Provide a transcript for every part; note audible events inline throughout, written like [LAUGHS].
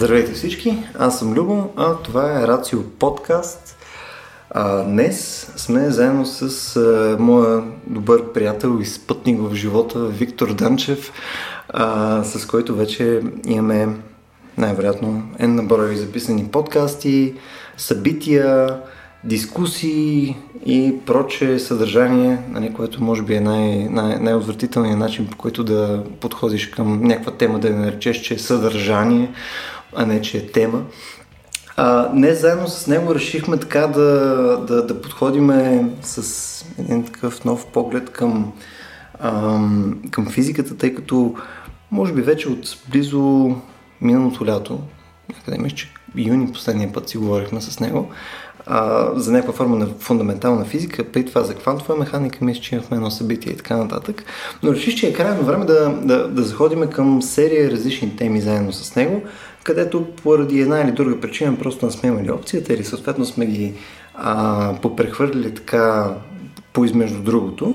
Здравейте всички, аз съм Любо, а това е Рацио подкаст. А, днес сме заедно с а, моя добър приятел и спътник в живота Виктор Данчев, а, с който вече имаме най-вероятно една брой записани подкасти, събития, дискусии и проче съдържание, нали, което може би е най- най- най-отвратителният начин, по който да подходиш към някаква тема, да я наречеш, че е съдържание, а не че е тема. А, днес заедно с него решихме така да, да, да подходиме с един такъв нов поглед към, ам, към физиката, тъй като може би вече от близо миналото лято, някъде мисля, че юни последния път си говорихме с него, а, за някаква форма на фундаментална физика, при това за квантова механика, мисля, че имахме едно събитие и така нататък. Но реших, че е крайно време да, да, да заходим към серия различни теми заедно с него, където поради една или друга причина просто не сме имали опцията или съответно сме ги а, попрехвърлили така поизмежду другото.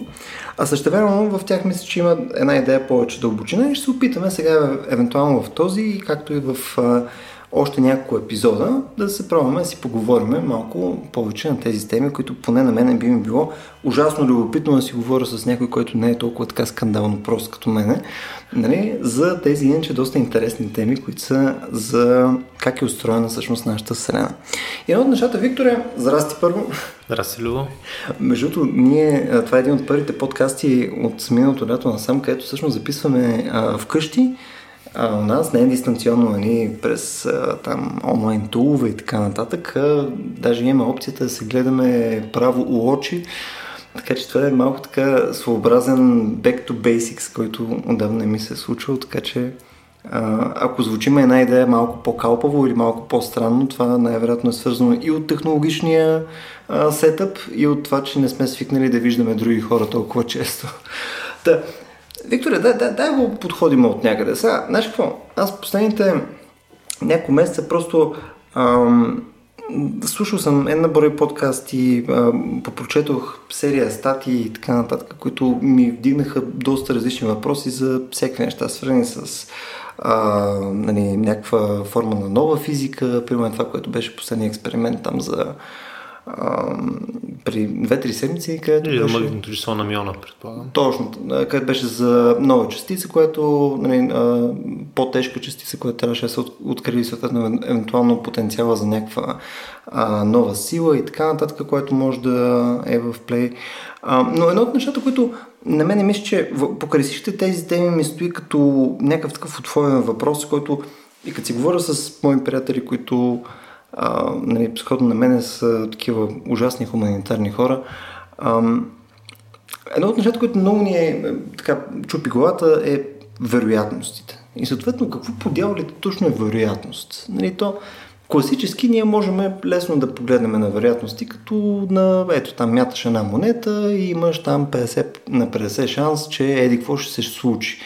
А също време в тях мисля, че има една идея повече дълбочина и ще се опитаме сега евентуално в този, както и в а, още няколко епизода, да се пробваме да си поговорим малко повече на тези теми, които поне на мен би ми било ужасно любопитно да си говоря с някой, който не е толкова така скандално прост като мене, нали, за тези иначе доста интересни теми, които са за как е устроена всъщност нашата Вселена. И едно от нещата, Викторе, здрасти първо. Здрасти, Любо. Между другото, ние, това е един от първите подкасти от миналото лято насам, където всъщност записваме а, вкъщи, а, у нас не е дистанционно, нали, през там онлайн тулове и така нататък. А, даже имаме опцията да се гледаме право у очи. Така че това е малко така своеобразен back to basics, който отдавна не ми се е случвал, така че а, ако звучиме една идея малко по-калпаво или малко по-странно, това най-вероятно е свързано и от технологичния а, сетъп, и от това, че не сме свикнали да виждаме други хора толкова често. [LAUGHS] Та, Викторе, дай, дай, дай го подходим от някъде. Сега, знаеш какво? Аз последните няколко месеца просто ам, слушал съм една брой подкасти, попрочетох серия статии и така нататък, които ми вдигнаха доста различни въпроси за всеки неща, свързани с а, нали, някаква форма на нова физика, примерно това, което беше последния експеримент там за при 2-3 седмици, където Или беше... да магниточисло на миона, предполагам. Точно, където беше за нова частица, която нали, по-тежка частица, която трябваше да се открили съответно евентуално потенциала за някаква а, нова сила и така нататък, което може да е в плей. А, но едно от нещата, които на мен мисля, че покрай всичките тези теми ми стои като някакъв такъв отворен въпрос, който и като си говоря с мои приятели, които а, нали, сходно на мене са такива ужасни хуманитарни хора. А, едно от нещата, което много ни е, е така чупи главата е вероятностите. И съответно, какво по дяволите точно е вероятност? Нали, то, класически ние можем лесно да погледнем на вероятности, като на, ето там мяташ една монета и имаш там 50 на 50 шанс, че еди какво ще се случи.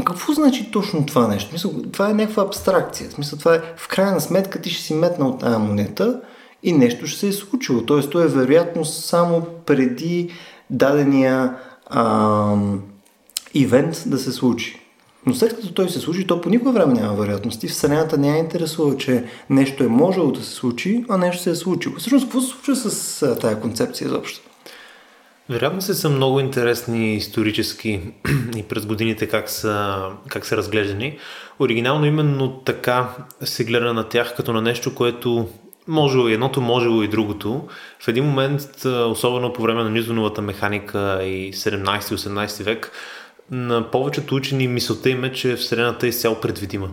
Но какво значи точно това нещо? Мисъл, това е някаква абстракция. Смисъл, това е в крайна сметка ти ще си метнал тази монета и нещо ще се е случило. Тоест, то е вероятно само преди дадения ам, ивент да се случи. Но след като той се случи, то по никое време няма вероятности. Вселената не е интересува, че нещо е можело да се случи, а нещо се е случило. Всъщност, какво се случва с тая концепция изобщо? Вероятно се са много интересни исторически [CLEARS THROAT] и през годините как са, как са разглеждани. Оригинално именно така се гледа на тях като на нещо, което можело и едното, можело и другото. В един момент, особено по време на Ньютоновата механика и 17-18 век, на повечето учени мисълта им е, че Вселената е изцяло предвидима.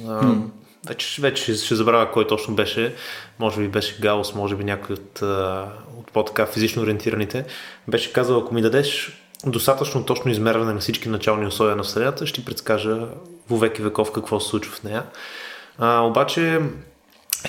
Mm. Вече, вече ще, забравя кой точно беше. Може би беше Гаус, може би някой от, от по-така физично ориентираните. Беше казал, ако ми дадеш достатъчно точно измерване на всички начални условия на Вселената, ще ти предскажа во веки веков какво се случва в нея. А, обаче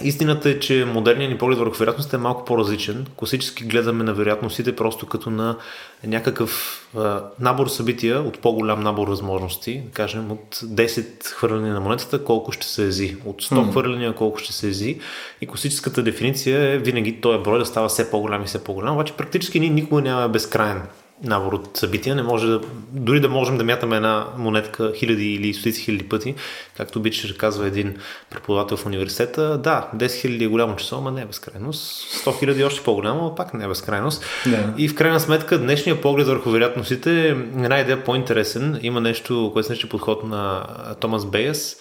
Истината е, че модерният ни поглед върху вероятността е малко по-различен. Класически гледаме на вероятностите просто като на някакъв а, набор събития от по-голям набор възможности. Да кажем от 10 хвърляния на монетата колко ще се ези, от 100 mm. хвърляния колко ще се ези. И класическата дефиниция е винаги този брой да става все по-голям и все по-голям. Обаче практически ние никога няма безкрайен набор от събития. Не може да, дори да можем да мятаме една монетка хиляди или стотици хиляди пъти, както обичаше да казва един преподавател в университета. Да, 10 хиляди е голямо число, ама не е безкрайност. 100 хиляди е още по-голямо, а пак не е безкрайност. Да. И в крайна сметка днешния поглед върху вероятностите е една идея по-интересен. Има нещо, което се нарича подход на Томас Бейас,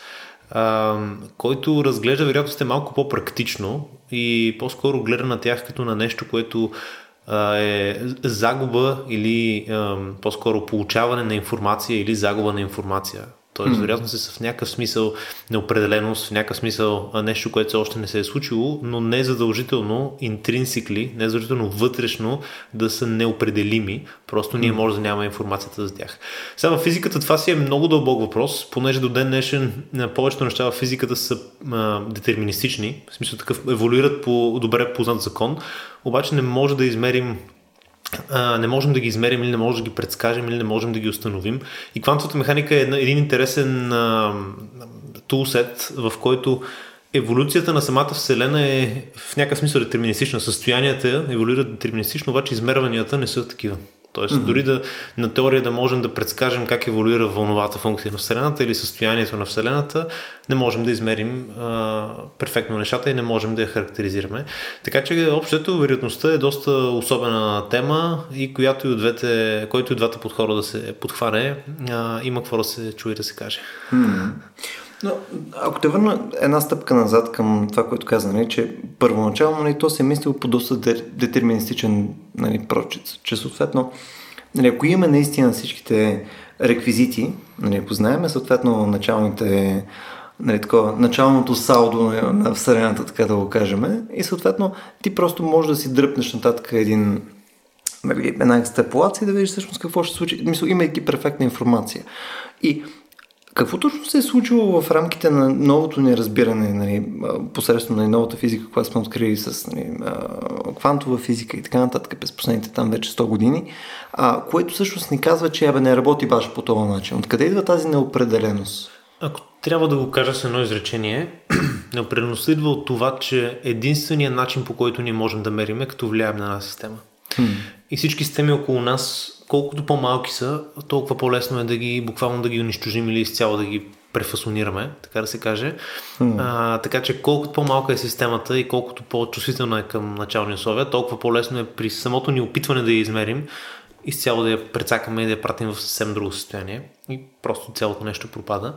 който разглежда вероятностите малко по-практично и по-скоро гледа на тях като на нещо, което е загуба или по-скоро получаване на информация или загуба на информация. Тоест, вероятно са в някакъв смисъл неопределеност, в някакъв смисъл нещо, което все още не се е случило, но не задължително интринсикли, не задължително вътрешно да са неопределими, просто ние може да нямаме информацията за тях. Сега в физиката това си е много дълбок въпрос, понеже до ден днешен повечето неща в физиката са а, детерминистични, в смисъл такъв еволюират по добре познат закон, обаче не може да измерим не можем да ги измерим или не можем да ги предскажем или не можем да ги установим. И квантовата механика е един интересен тулсет, в който еволюцията на самата Вселена е в някакъв смисъл детерминистична. Състоянията еволюират детерминистично, обаче измерванията не са такива. Тоест, mm-hmm. дори да на теория да можем да предскажем как еволюира вълновата функция на Вселената или състоянието на Вселената, не можем да измерим а, перфектно нещата и не можем да я характеризираме. Така че, общото, вероятността е доста особена тема и която и от двете, който и двата подхода да се подхване, а, има какво да се чуе да се каже. Mm-hmm. Но, ако те върна една стъпка назад към това, което каза, нали, че първоначално нали, то се е мислило по доста детерминистичен нали, прочит, че съответно, нали, ако имаме наистина всичките реквизити, нали, ако знаеме съответно началните нали, такова, началното салдо на, на Вселената, така да го кажем, и съответно ти просто можеш да си дръпнеш нататък един нали, една екстраполация и да видиш всъщност какво ще случи, мисля, имайки перфектна информация. И какво точно се е случило в рамките на новото ни разбиране, нали, посредством на новата физика, която сме открили с нали, квантова физика и така нататък през последните там вече 100 години, а, което всъщност ни казва, че абе не работи баш по този начин. Откъде идва тази неопределеност? Ако трябва да го кажа с едно изречение, [CLEARS THROAT] неопределеността идва от това, че единственият начин по който ние можем да мерим е като влияем на една система. Hmm. И всички системи около нас колкото по-малки са, толкова по-лесно е да ги буквално да ги унищожим или изцяло да ги префасонираме, така да се каже. Mm. А, така че колкото по-малка е системата и колкото по-чувствителна е към начални условия, толкова по-лесно е при самото ни опитване да я измерим, изцяло да я прецакаме и да я пратим в съвсем друго състояние и просто цялото нещо пропада.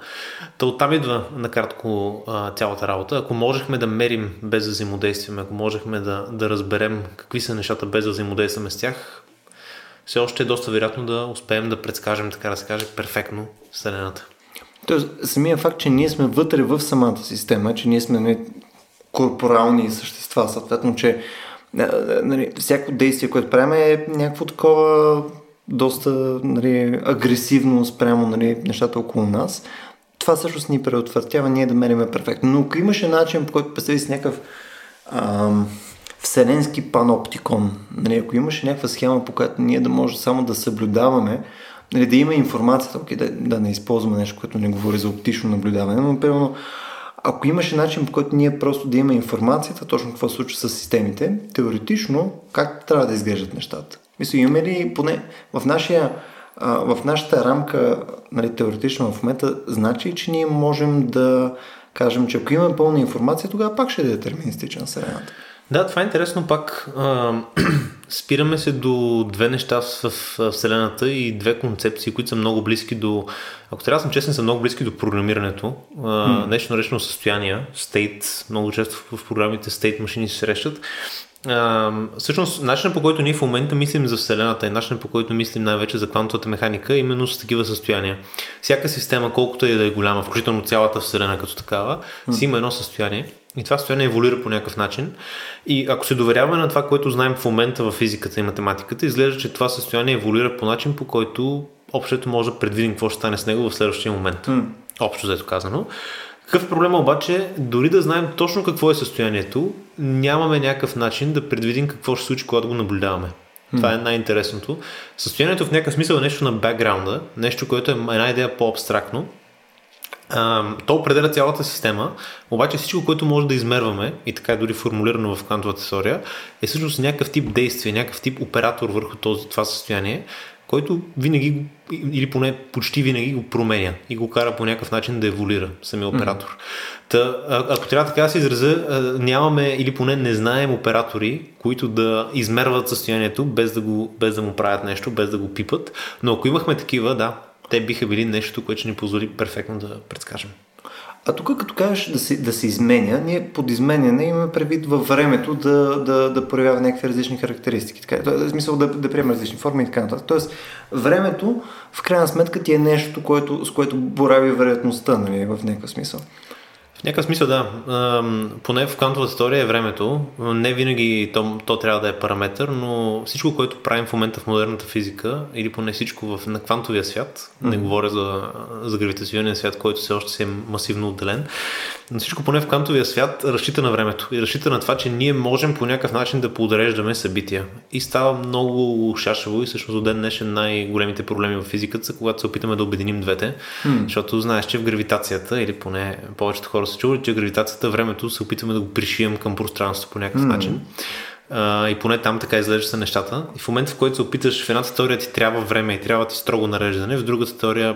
Та оттам идва накратко цялата работа. Ако можехме да мерим без да взаимодействаме, ако можехме да, да разберем какви са нещата без да взаимодействаме с тях, все още е доста вероятно да успеем да предскажем, така да се каже, перфектно Вселената. Тоест, самия факт, че ние сме вътре в самата система, че ние сме нали, корпорални същества, съответно, че нали, всяко действие, което правим е някакво такова доста нали, агресивно спрямо нали, нещата около нас. Това всъщност ни преотвъртява ние да мериме перфектно. Но ако имаше начин, по който представи с някакъв ам, вселенски паноптикон. Нали, ако имаше някаква схема, по която ние да може само да съблюдаваме, нали, да има информацията, okay, да, да не използваме нещо, което не говори за оптично наблюдаване, но примерно ако имаше начин, по който ние просто да имаме информацията, точно какво се случва с системите, теоретично как трябва да изглеждат нещата? Мисля, имаме ли поне в, нашия, в нашата рамка, нали, теоретично в момента, значи, че ние можем да кажем, че ако имаме пълна информация, тогава пак ще е детерминистична Вселената. Да, това е интересно пак. А, [CLEARS THROAT] спираме се до две неща в, в Вселената и две концепции, които са много близки до, ако трябва да съм честен, са много близки до програмирането. А, mm. Нещо наречено състояние, state, много често в програмите state машини се срещат. А, всъщност, начинът по който ние в момента мислим за Вселената и начинът по който мислим най-вече за квантовата механика е именно с такива състояния. Всяка система, колкото е да е голяма, включително цялата Вселена като такава, mm. си има едно състояние и това състояние еволюира по някакъв начин. И ако се доверяваме на това, което знаем в момента в физиката и математиката, изглежда, че това състояние еволюира по начин, по който общото може да предвидим какво ще стане с него в следващия момент. Mm. Общо взето казано. Какъв проблем е обаче, дори да знаем точно какво е състоянието, нямаме някакъв начин да предвидим какво ще се случи, когато го наблюдаваме. Mm. Това е най-интересното. Състоянието в някакъв смисъл е нещо на бекграунда, нещо, което е една идея по-абстрактно, то определя цялата система, обаче всичко, което може да измерваме, и така е дори формулирано в квантовата теория, е всъщност някакъв тип действие, някакъв тип оператор върху този, това състояние, който винаги или поне почти винаги го променя и го кара по някакъв начин да еволюира самия оператор. Mm-hmm. Та, ако трябва така да се изразя, нямаме или поне не знаем оператори, които да измерват състоянието без да, го, без да му правят нещо, без да го пипат, но ако имахме такива, да, те биха били нещо, което ще ни позволи перфектно да предскажем. А тук като кажеш да се, да се изменя, ние под изменяне имаме предвид във времето да, да, да проявява някакви различни характеристики. Така, в смисъл да, да приема различни форми и така нататък. Тоест, времето в крайна сметка ти е нещо, което, с което борави вероятността, нали, в някакъв смисъл. В някакъв смисъл, да. Поне в квантовата теория е времето. Не винаги то, то трябва да е параметър, но всичко, което правим в момента в модерната физика, или поне всичко в, на квантовия свят, mm-hmm. не говоря за, за гравитационния свят, който все още се е масивно отделен, но всичко поне в квантовия свят разчита на времето и разчита на това, че ние можем по някакъв начин да подреждаме събития. И става много шашево и всъщност до ден днешен най-големите проблеми в физиката са когато се опитаме да обединим двете, mm. защото знаеш, че в гравитацията, или поне повечето хора са чували, че гравитацията, времето се опитваме да го пришием към пространството по някакъв mm. начин. Uh, и поне там така изглежда са нещата. И в момента, в който се опиташ, в едната теория ти трябва време и трябва ти строго нареждане, в другата теория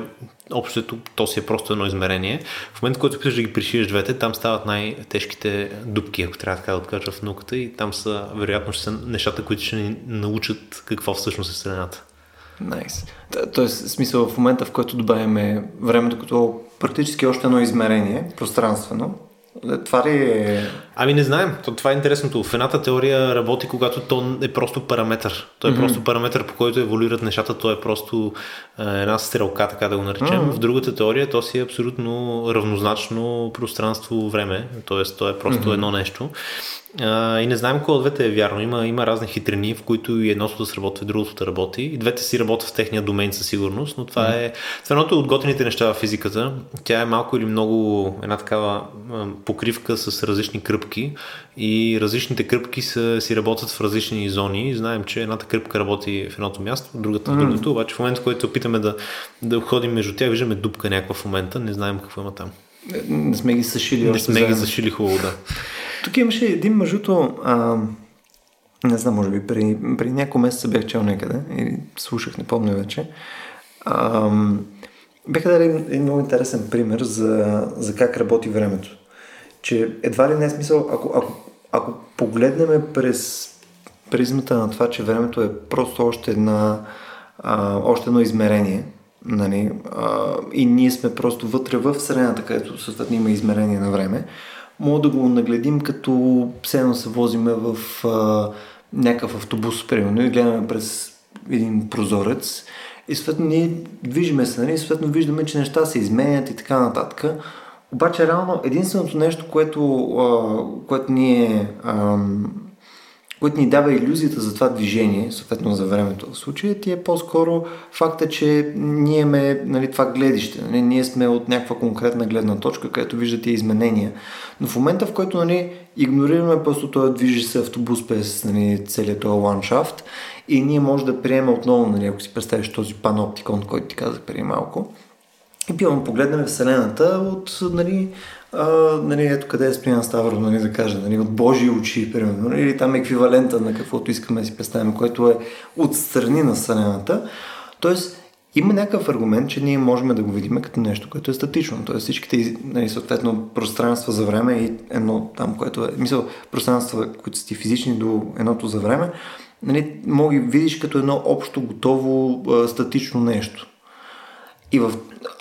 общото то си е просто едно измерение. В момента, в който опиташ да ги пришиеш двете, там стават най-тежките дупки, ако трябва така да откача в науката и там са, вероятно, ще са нещата, които ще ни научат какво всъщност е Вселената. Найс. Nice. Тоест, смисъл в момента, в който добавяме времето като практически още едно измерение, пространствено, това ли е... Ами не знаем. То, това е интересното. В едната теория работи, когато то е просто параметър. То е mm-hmm. просто параметър, по който еволюират нещата. То е просто е, една стрелка, така да го наречем. Mm-hmm. В другата теория то си е абсолютно равнозначно пространство-време. Тоест, то е просто mm-hmm. едно нещо. А, и не знаем кое от двете е вярно. Има, има разни хитрини, в които и едното да сработва, и другото да работи. И двете си работят в техния домен със сигурност, но това е. Това е едното от готените неща в физиката. Тя е малко или много една такава покривка с различни кръпки и различните кръпки са, си работят в различни зони. Знаем, че едната кръпка работи в едното място, другата в другото, обаче в момента, в който опитаме да, да ходим между тях, виждаме дупка някаква в момента, не знаем какво има там. Не сме ги съшили Не сме ги зашили хубаво, да. [LAUGHS] Тук имаше един мъжуто, а, не знам, може би при, при няколко месеца бях чел някъде и слушах, не помня вече. А, бяха дали един много интересен пример за, за как работи времето. Че едва ли не е смисъл, ако, ако, ако погледнем през призмата на това, че времето е просто още една а, още едно измерение, нали, а, и ние сме просто вътре в Вселената, където съответно има измерение на време, мога да го нагледим като все едно се возиме в а, някакъв автобус, примерно, и гледаме през един прозорец и съответно ние движиме се, нали, съответно виждаме, че неща се изменят и така нататък. Обаче реално единственото нещо, което, което ние а, което ни дава иллюзията за това движение, съответно за времето в случая, ти е по-скоро факта, че ние ме, нали, това гледище, нали, ние сме от някаква конкретна гледна точка, където виждате изменения. Но в момента, в който нали, игнорираме просто това движи се автобус през нали, целият този ландшафт и ние може да приемем отново, нали, ако си представиш този паноптикон, който ти казах преди малко, и пивам погледнем Вселената от нали, а, нали, ето къде е Спиан Ставро, нали, да кажа, нали, от Божии очи, примерно, нали, или там еквивалента на каквото искаме да си представим, което е отстрани на Вселената. Тоест, има някакъв аргумент, че ние можем да го видим като нещо, което е статично. Тоест всичките, нали, съответно, пространства за време и едно там, което е, мисъл, пространства, които са ти физични до едното за време, нали, мога ги видиш като едно общо готово а, статично нещо. И в,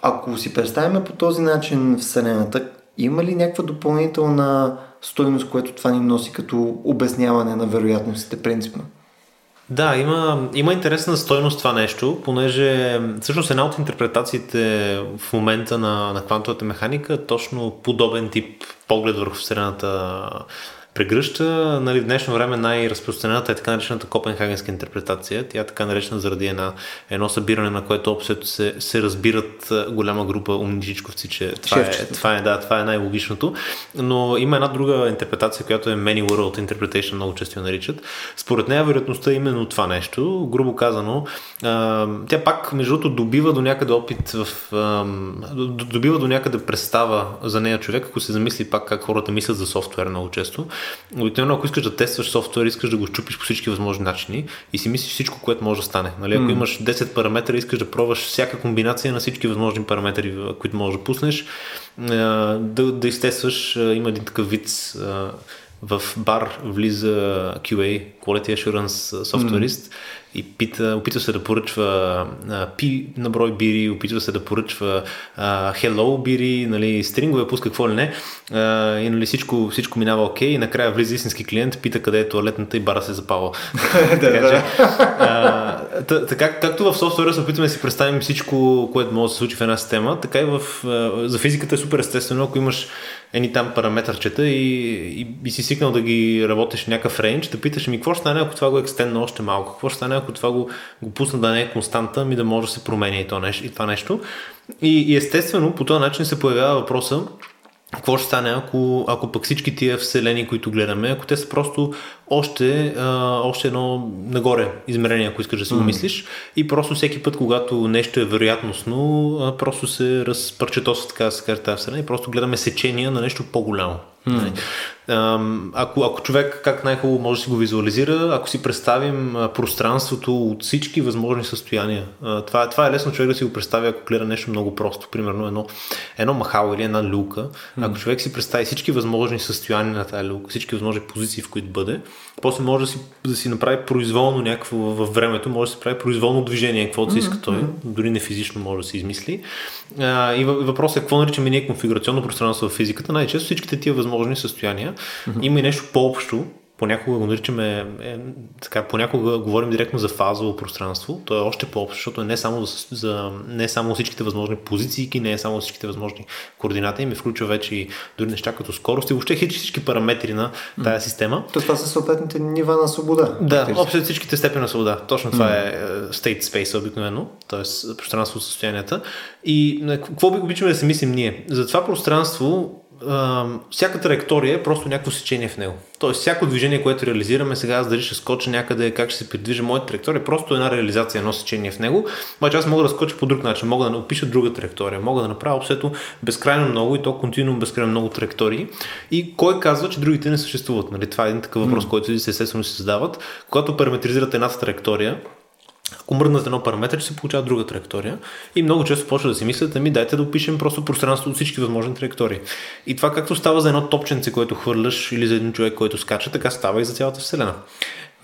ако си представим по този начин Вселената, има ли някаква допълнителна стойност, което това ни носи като обясняване на вероятностите принципно? Да, има, има интересна стойност това нещо, понеже всъщност една от интерпретациите в момента на, на квантовата механика е точно подобен тип поглед върху Вселената прегръща. Нали, в днешно време най-разпространената е така наречената копенхагенска интерпретация. Тя е така наречена заради една, едно събиране, на което общо се, се разбират голяма група умничичковци, че това е, това, е, да, това е най-логичното. Но има една друга интерпретация, която е Many World Interpretation, много често я наричат. Според нея вероятността е именно това нещо. Грубо казано, тя пак, между другото, добива до някъде опит в... добива до някъде представа за нея човек, ако се замисли пак как хората мислят за софтуер много често. Обикновено ако искаш да тестваш софтуер, искаш да го чупиш по всички възможни начини и си мислиш всичко, което може да стане. Нали? Ако mm. имаш 10 параметра, искаш да пробваш всяка комбинация на всички възможни параметри, които можеш да пуснеш, да, да изтестваш. Има един такъв вид в бар влиза QA, Quality Assurance софтуерист mm и пита, опитва се да поръчва а, пи на брой бири, опитва се да поръчва а, hello бири, нали, стрингове, пуска какво ли не. А, и нали, всичко, всичко минава окей. И накрая влиза истински клиент, пита къде е туалетната и бара се запава. [LAUGHS] така, както в софтуера се опитваме да си представим всичко, което може да се случи в една система, така и в, за физиката е супер естествено, ако имаш едни там параметърчета и, и, и си свикнал да ги работиш в някакъв рейндж, да питаш ми какво ще стане, ако това го екстенна още малко, какво ще стане, ако това го, го пусна да не е константа, ми да може да се променя и, то нещо, и това нещо. И, и естествено по този начин се появява въпроса какво ще стане, ако, ако пък всички тия вселени, които гледаме, ако те са просто още, а, още едно нагоре измерение, ако искаш да си го мислиш, и просто всеки път, когато нещо е вероятностно, а, просто се разпърчетосва, така да се каже, тази вселена и просто гледаме сечения на нещо по-голямо. Mm. Ако, ако човек как най-хубаво може да си го визуализира, ако си представим пространството от всички възможни състояния. Това, това е лесно човек да си го представи, ако гледа нещо много просто. Примерно едно, едно махало или една люка. Ако човек си представи всички възможни състояния на тази люка, всички възможни позиции, в които бъде, после може да си, да си направи произволно някакво във времето, може да си прави произволно движение, каквото си иска той, дори не физично може да се измисли. и въпросът е какво наричаме ние конфигурационно пространство в физиката. Най-често всичките тия възможни състояния Mm-hmm. Има и нещо по-общо, понякога го наричаме, е, така, понякога говорим директно за фазово пространство, то е още по-общо, защото е не само, за, за, не е само всичките възможни позиции, не е само всичките възможни координати, ми включва вече и дори неща като скорост и въобще всички параметри на тая система. То това са съответните нива на свобода. Да, общо всичките степени на свобода. Точно това mm. е, е state space обикновено, т.е. пространство от състоянията. И какво би обичаме да се мислим ние? За това пространство всяка траектория е просто някакво сечение в него. Тоест, всяко движение, което реализираме сега, аз дали ще скоча някъде, как ще се придвижа моята траектория, е просто една реализация, едно сечение в него. Обаче аз мога да скоча по друг начин, мога да опиша друга траектория, мога да направя обсето безкрайно много и то континуум безкрайно много траектории. И кой казва, че другите не съществуват? Нали? Това е един такъв въпрос, mm. който се естествено се създават. Когато параметризирате едната траектория, ако мръднат едно параметър, се получава друга траектория. И много често почва да си мислят, ами дайте да опишем просто пространство от всички възможни траектории. И това както става за едно топченце, което хвърляш или за един човек, който скача, така става и за цялата Вселена.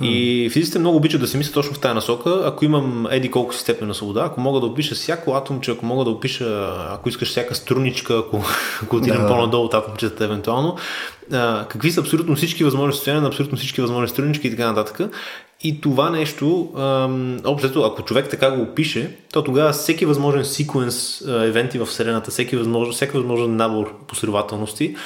И физиците много обичат да си мислят точно в тази насока. Ако имам еди колко си степен на свобода, ако мога да опиша всяко атомче, ако мога да опиша, ако искаш всяка струничка, ако, ако отидем да. по-надолу от атомчета евентуално, а, какви са абсолютно всички възможни състояния на абсолютно всички възможни струнички и така нататък. И това нещо, общо, ако човек така го опише, то тогава всеки възможен секвенс евенти в Вселената, всеки възможен, всеки възможен набор последователности,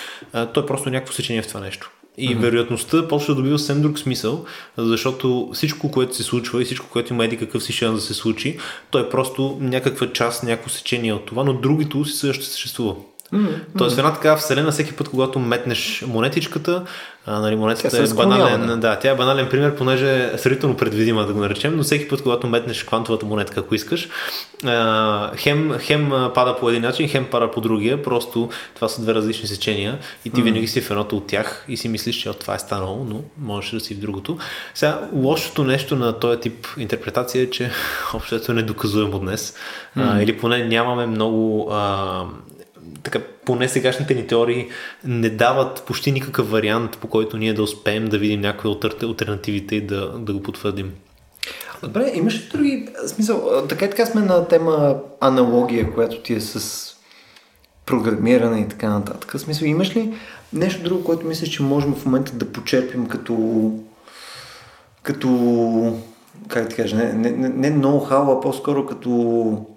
той е просто някакво сечение в това нещо. И mm-hmm. вероятността почва да добива съвсем друг смисъл, защото всичко, което се случва и всичко, което има еди какъв си шанс да се случи, то е просто някаква част, някакво сечение от това, но другото си също съществува. Mm-hmm. Тоест в една такава вселена, всеки път, когато метнеш монетичката, а, нали, монетата е банален, да, тя е банален пример, понеже е сравнително предвидима да го наречем, но всеки път, когато метнеш квантовата монетка, ако искаш, а, хем, хем пада по един начин, хем пада по другия, просто това са две различни сечения и ти mm. винаги си в едното от тях и си мислиш, че от това е станало, но можеш да си в другото. Сега, лошото нещо на този тип интерпретация е, че [LAUGHS] общото е недоказуемо днес, mm. а, или поне нямаме много а, така, поне сегашните ни теории не дават почти никакъв вариант, по който ние да успеем да видим някои от альтернативите и да, да го потвърдим. Добре, имаш ли други смисъл? Така и така сме на тема аналогия, която ти е с програмиране и така нататък. В смисъл, имаш ли нещо друго, което мислиш, че можем в момента да почерпим като като как да кажа, не, не, не ноу-хау, а по-скоро като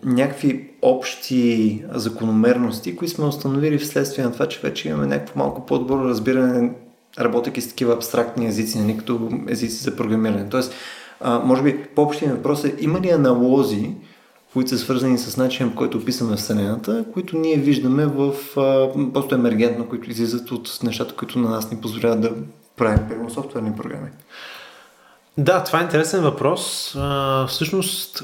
някакви общи закономерности, които сме установили вследствие на това, че вече имаме някакво малко по-добро разбиране, работейки с такива абстрактни езици, не като езици за програмиране. Тоест, а, може би по-общият въпрос е, има ли аналози, които са свързани с начинът, по който описваме Вселената, които ние виждаме в а, просто емергентно, които излизат от нещата, които на нас ни позволяват да правим, софтуерни програми. Да, това е интересен въпрос. А, всъщност,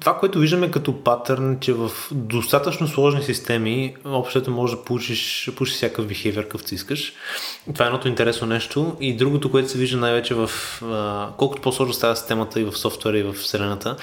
Това, което виждаме като патърн, че в достатъчно сложни системи общото може да получиш, получиш всякакъв behavior, какъвто искаш. Това е едното интересно нещо. И другото, което се вижда най-вече в... А, колкото по-сложно става системата и в софтуера, и в вселената,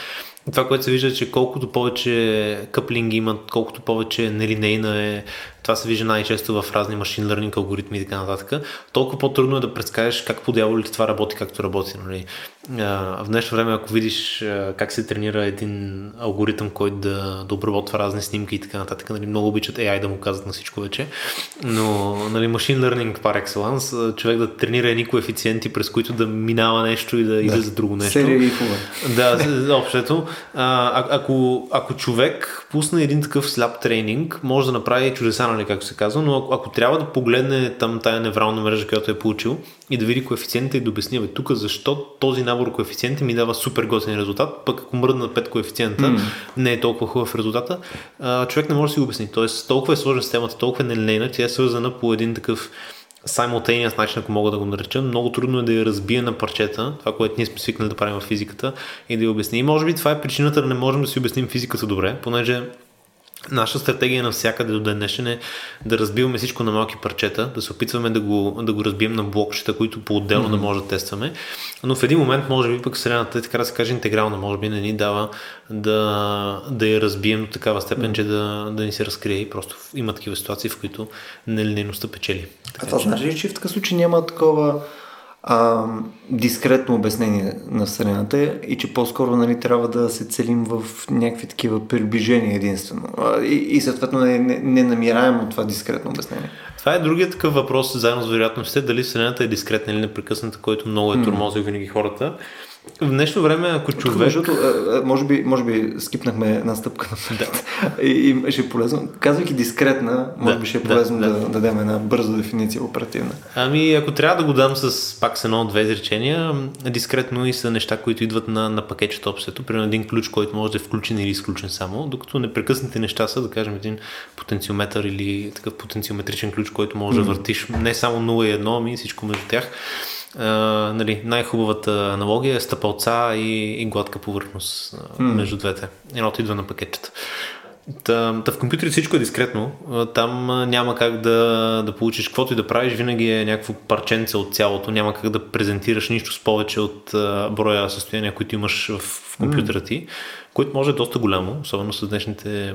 това, което се вижда е, че колкото повече къплинги имат, колкото повече нелинейна е, това се вижда най-често в разни машин learning алгоритми и така нататък, толкова по-трудно е да предскажеш как по дяволи това работи, както работи. Нали? В днешно време, ако видиш как се тренира един алгоритъм, който да, да обработва разни снимки и така нататък, нали? много обичат AI да му казват на всичко вече, но нали, машин learning par excellence, човек да тренира едни коефициенти, през които да минава нещо и да, да. излезе друго нещо. Серия и Да, общото. А, ако, ако човек пусне един такъв сляп тренинг, може да направи чудеса, нали, както се казва, но ако, ако трябва да погледне там тая неврална мрежа, която е получил и да види коефициентите и да обясни, бе, тук защо този набор коефициенти ми дава супер готин резултат, пък ако мръдна 5 коефициента, mm. не е толкова хубав резултата, а, човек не може да си го обясни. Тоест, толкова е сложна системата, толкова е нелинейна, тя е свързана по един такъв simultaneous начин, ако мога да го нареча, много трудно е да я разбие на парчета, това, което ние сме свикнали да правим в физиката и да я обясни. И може би това е причината да не можем да си обясним физиката добре, понеже Наша стратегия навсякъде до ден днешен е да разбиваме всичко на малки парчета, да се опитваме да го, да го разбием на блокчета, които по-отделно mm-hmm. да може да тестваме. Но в един момент, може би, пък Вселената е така да се каже интегрална, може би не ни дава да, да я разбием до такава степен, mm-hmm. че да, да ни се разкрие и просто има такива ситуации, в които нелинейността печели. Така, а това значи ли, че в такъв случай няма такова а, дискретно обяснение на Вселената и че по-скоро нали, трябва да се целим в някакви такива приближения единствено. И, и съответно не, не, не намираем от това дискретно обяснение. Това е другият такъв въпрос, заедно с вероятността, дали Вселената е дискретна или непрекъсната, който много е тормозил винаги хората. В днешно време, ако човек... Защото, може би, може би скипнахме една стъпка напред. Да. И, и ще е полезно. Казвайки дискретна, може да, би ще е полезно да, да, да дадем една бърза дефиниция оперативна. Ами, ако трябва да го дам с пак с едно-две изречения, дискретно и са неща, които идват на, на пакетчето общото. Примерно един ключ, който може да е включен или изключен само, докато непрекъснати неща са, да кажем, един потенциометър или такъв потенциометричен ключ, който може mm-hmm. да въртиш не само 0 и 1, ами всичко между тях нали, най-хубавата аналогия е стъпалца и, и гладка повърхност mm. между двете. Едното идва на пакетчета. Та, та в компютри всичко е дискретно. Там няма как да, да получиш каквото и да правиш. Винаги е някакво парченце от цялото. Няма как да презентираш нищо с повече от броя състояния, които имаш в, в компютъра ти, което може е доста голямо, особено с днешните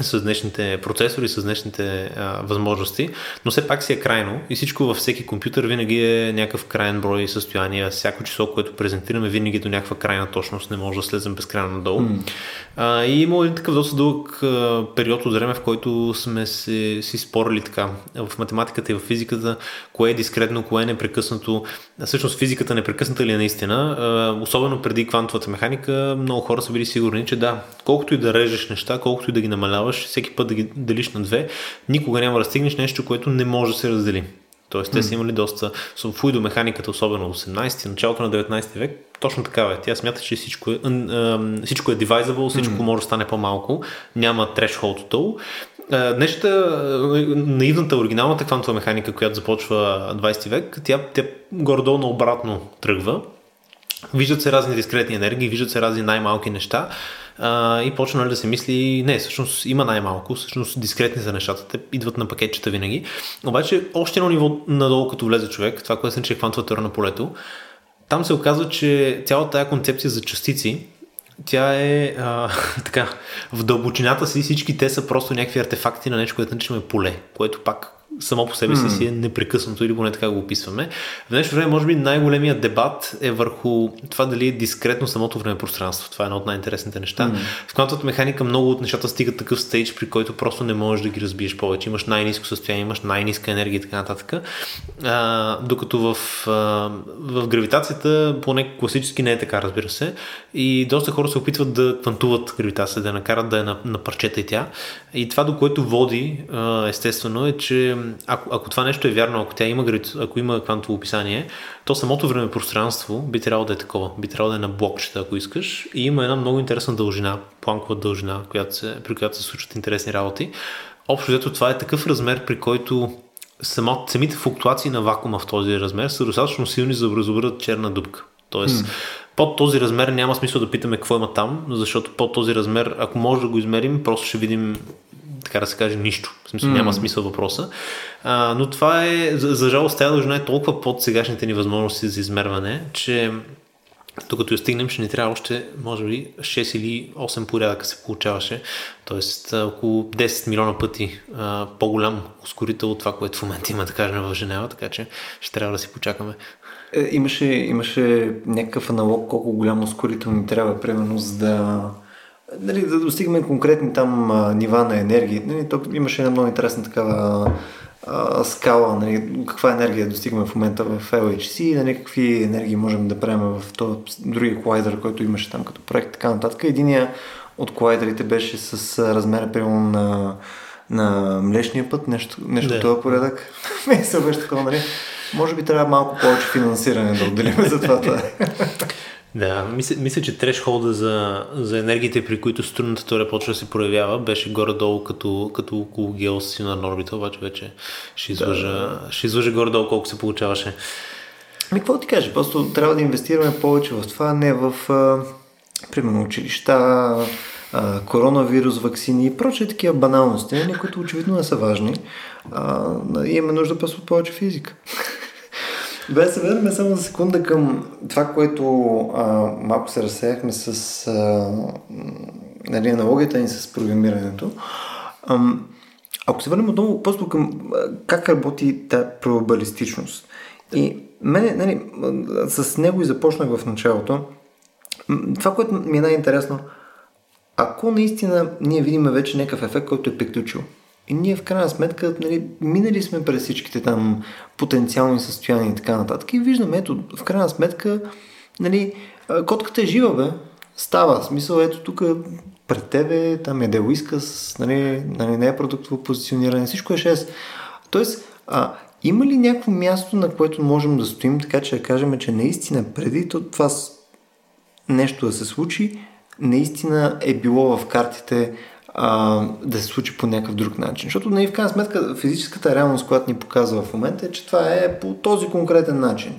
с днешните процесори, с днешните а, възможности, но все пак си е крайно и всичко във всеки компютър винаги е някакъв крайен брой състояния. Всяко число, което презентираме, винаги е до някаква крайна точност, не може да слезем безкрайно надолу. Mm. А, и има един такъв доста дълъг а, период от време, в който сме се, си спорили така в математиката и в физиката, кое е дискретно, кое е непрекъснато. Всъщност физиката непрекъсната ли е наистина, особено преди квантовата механика, много хора са били сигурни, че да, колкото и да режеш неща, колкото и да ги намаляваш, всеки път да ги делиш на две, никога няма да стигнеш нещо, което не може да се раздели. Тоест, те са имали доста. Флуидомеханиката, особено 18-ти, началото на 19 век, точно такава е. Тя смята, че всичко е, всичко е divisible, всичко mm. може да стане по-малко, няма threshold от долу. Днешната наивната, оригиналната квантова механика, която започва 20 век, тя, тя горе-долу наобратно тръгва. Виждат се разни дискретни енергии, виждат се разни най-малки неща а, и почна нали, да се мисли, не, всъщност има най-малко, всъщност дискретни са нещата, те идват на пакетчета винаги. Обаче още едно ниво надолу, като влезе човек, това, което се нарича квантова теория на полето, там се оказва, че цялата тази концепция за частици, тя е а, [LAUGHS] така, в дълбочината си всички те са просто някакви артефакти на нещо, което наричаме поле, което пак само по себе си, си е непрекъснато или поне така го описваме. В днешно време, може би, най-големият дебат е върху това дали е дискретно самото време пространство. Това е едно от най-интересните неща. Mm. В квантовата механика много от нещата стигат такъв стейдж, при който просто не можеш да ги разбиеш повече. Имаш най-низко състояние, имаш най-низка енергия и така нататък. А, докато в, а, в гравитацията, поне класически не е така, разбира се. И доста хора се опитват да квантуват гравитацията, да накарат да е на, на парчета и тя. И това, до което води, естествено, е, че ако, ако това нещо е вярно, ако тя има, ако има квантово описание, то самото време пространство би трябвало да е такова. Би трябвало да е на блокчета, ако искаш. И има една много интересна дължина, планкова дължина, която се, при която се случват интересни работи. Общо взето това е такъв размер, при който само, самите флуктуации на вакуума в този размер са достатъчно силни за да образуват черна дупка. Тоест, hmm Под този размер няма смисъл да питаме какво има там, защото под този размер, ако може да го измерим, просто ще видим така да се каже, нищо. В смисъл, mm. няма смисъл въпроса. А, но това е, за, за жалост, тази дължина е толкова под сегашните ни възможности за измерване, че докато я стигнем, ще ни трябва още, може би, 6 или 8 порядъка се получаваше. Тоест, около 10 милиона пъти а, по-голям ускорител от това, което в момента има, да кажем, в Женева, така че ще трябва да си почакаме. Е, имаше, имаше някакъв аналог колко голям ускорител ни трябва, примерно, за да нали, да достигаме конкретни там а, нива на енергия. Нали, то имаше една много интересна такава а, скала, нали, каква енергия достигаме в момента в LHC, нали, какви енергии можем да правим в този другия колайдър, който имаше там като проект, така нататък. Единия от колайдерите беше с размера, примерно, на, на Млечния път, нещо, нещо да. този порядък. [LAUGHS] Мисля беше такова, нали? Може би трябва малко повече финансиране да отделим за това. [LAUGHS] Да, мисля, мисля че трешхолда за, за енергиите, при които струнната теория почва да се проявява, беше горе-долу като, като около геостационарна орбита, обаче вече ще излъжа, да. ще излъжа горе-долу колко се получаваше. Ами какво ти кажа? Просто трябва да инвестираме повече в това, не в а, примерно училища, а, коронавирус, вакцини и прочие такива баналности, нали, които очевидно не са важни. А, имаме нужда просто повече физика. Бе, се върнем само за секунда към това, което а, малко се разсеяхме с а, нали, аналогията ни с програмирането. А, ако се върнем отново просто към а, как работи тази пробабалистичност. И мене, нали, с него и започнах в началото. Това, което ми е най-интересно, ако наистина ние видим вече някакъв ефект, който е приключил, и ние в крайна сметка, нали, минали сме през всичките там потенциални състояния и така нататък. И виждаме, ето, в крайна сметка, нали, котката е жива, бе. Става. Смисъл, ето тук пред тебе, там е Уискас, нали, нали, не е продуктово позициониране, всичко е 6. Тоест, а, има ли някакво място, на което можем да стоим, така че да кажем, че наистина преди това нещо да се случи, наистина е било в картите а, да се случи по някакъв друг начин. Защото нали, в крайна сметка физическата реалност, която ни показва в момента е, че това е по този конкретен начин.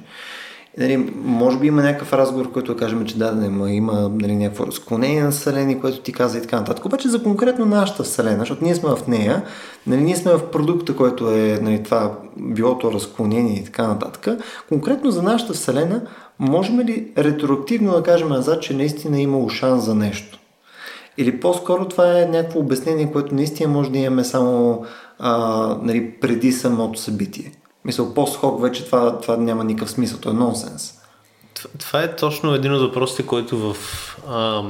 Нали, може би има някакъв разговор, който кажем, че да, да има, има нали, някакво разклонение на Вселени, което ти каза и така нататък. Обаче за конкретно нашата Вселена, защото ние сме в нея, нали, ние сме в продукта, който е нали, това билото разклонение и така нататък. Конкретно за нашата Вселена, можем ли ретроактивно да кажем назад, че наистина е имало шанс за нещо? Или по-скоро това е някакво обяснение, което наистина може да имаме само а, нали, преди самото събитие. Мисля, по-схок вече това, това няма никакъв смисъл, то е нонсенс. Това е точно един от въпросите, който в а,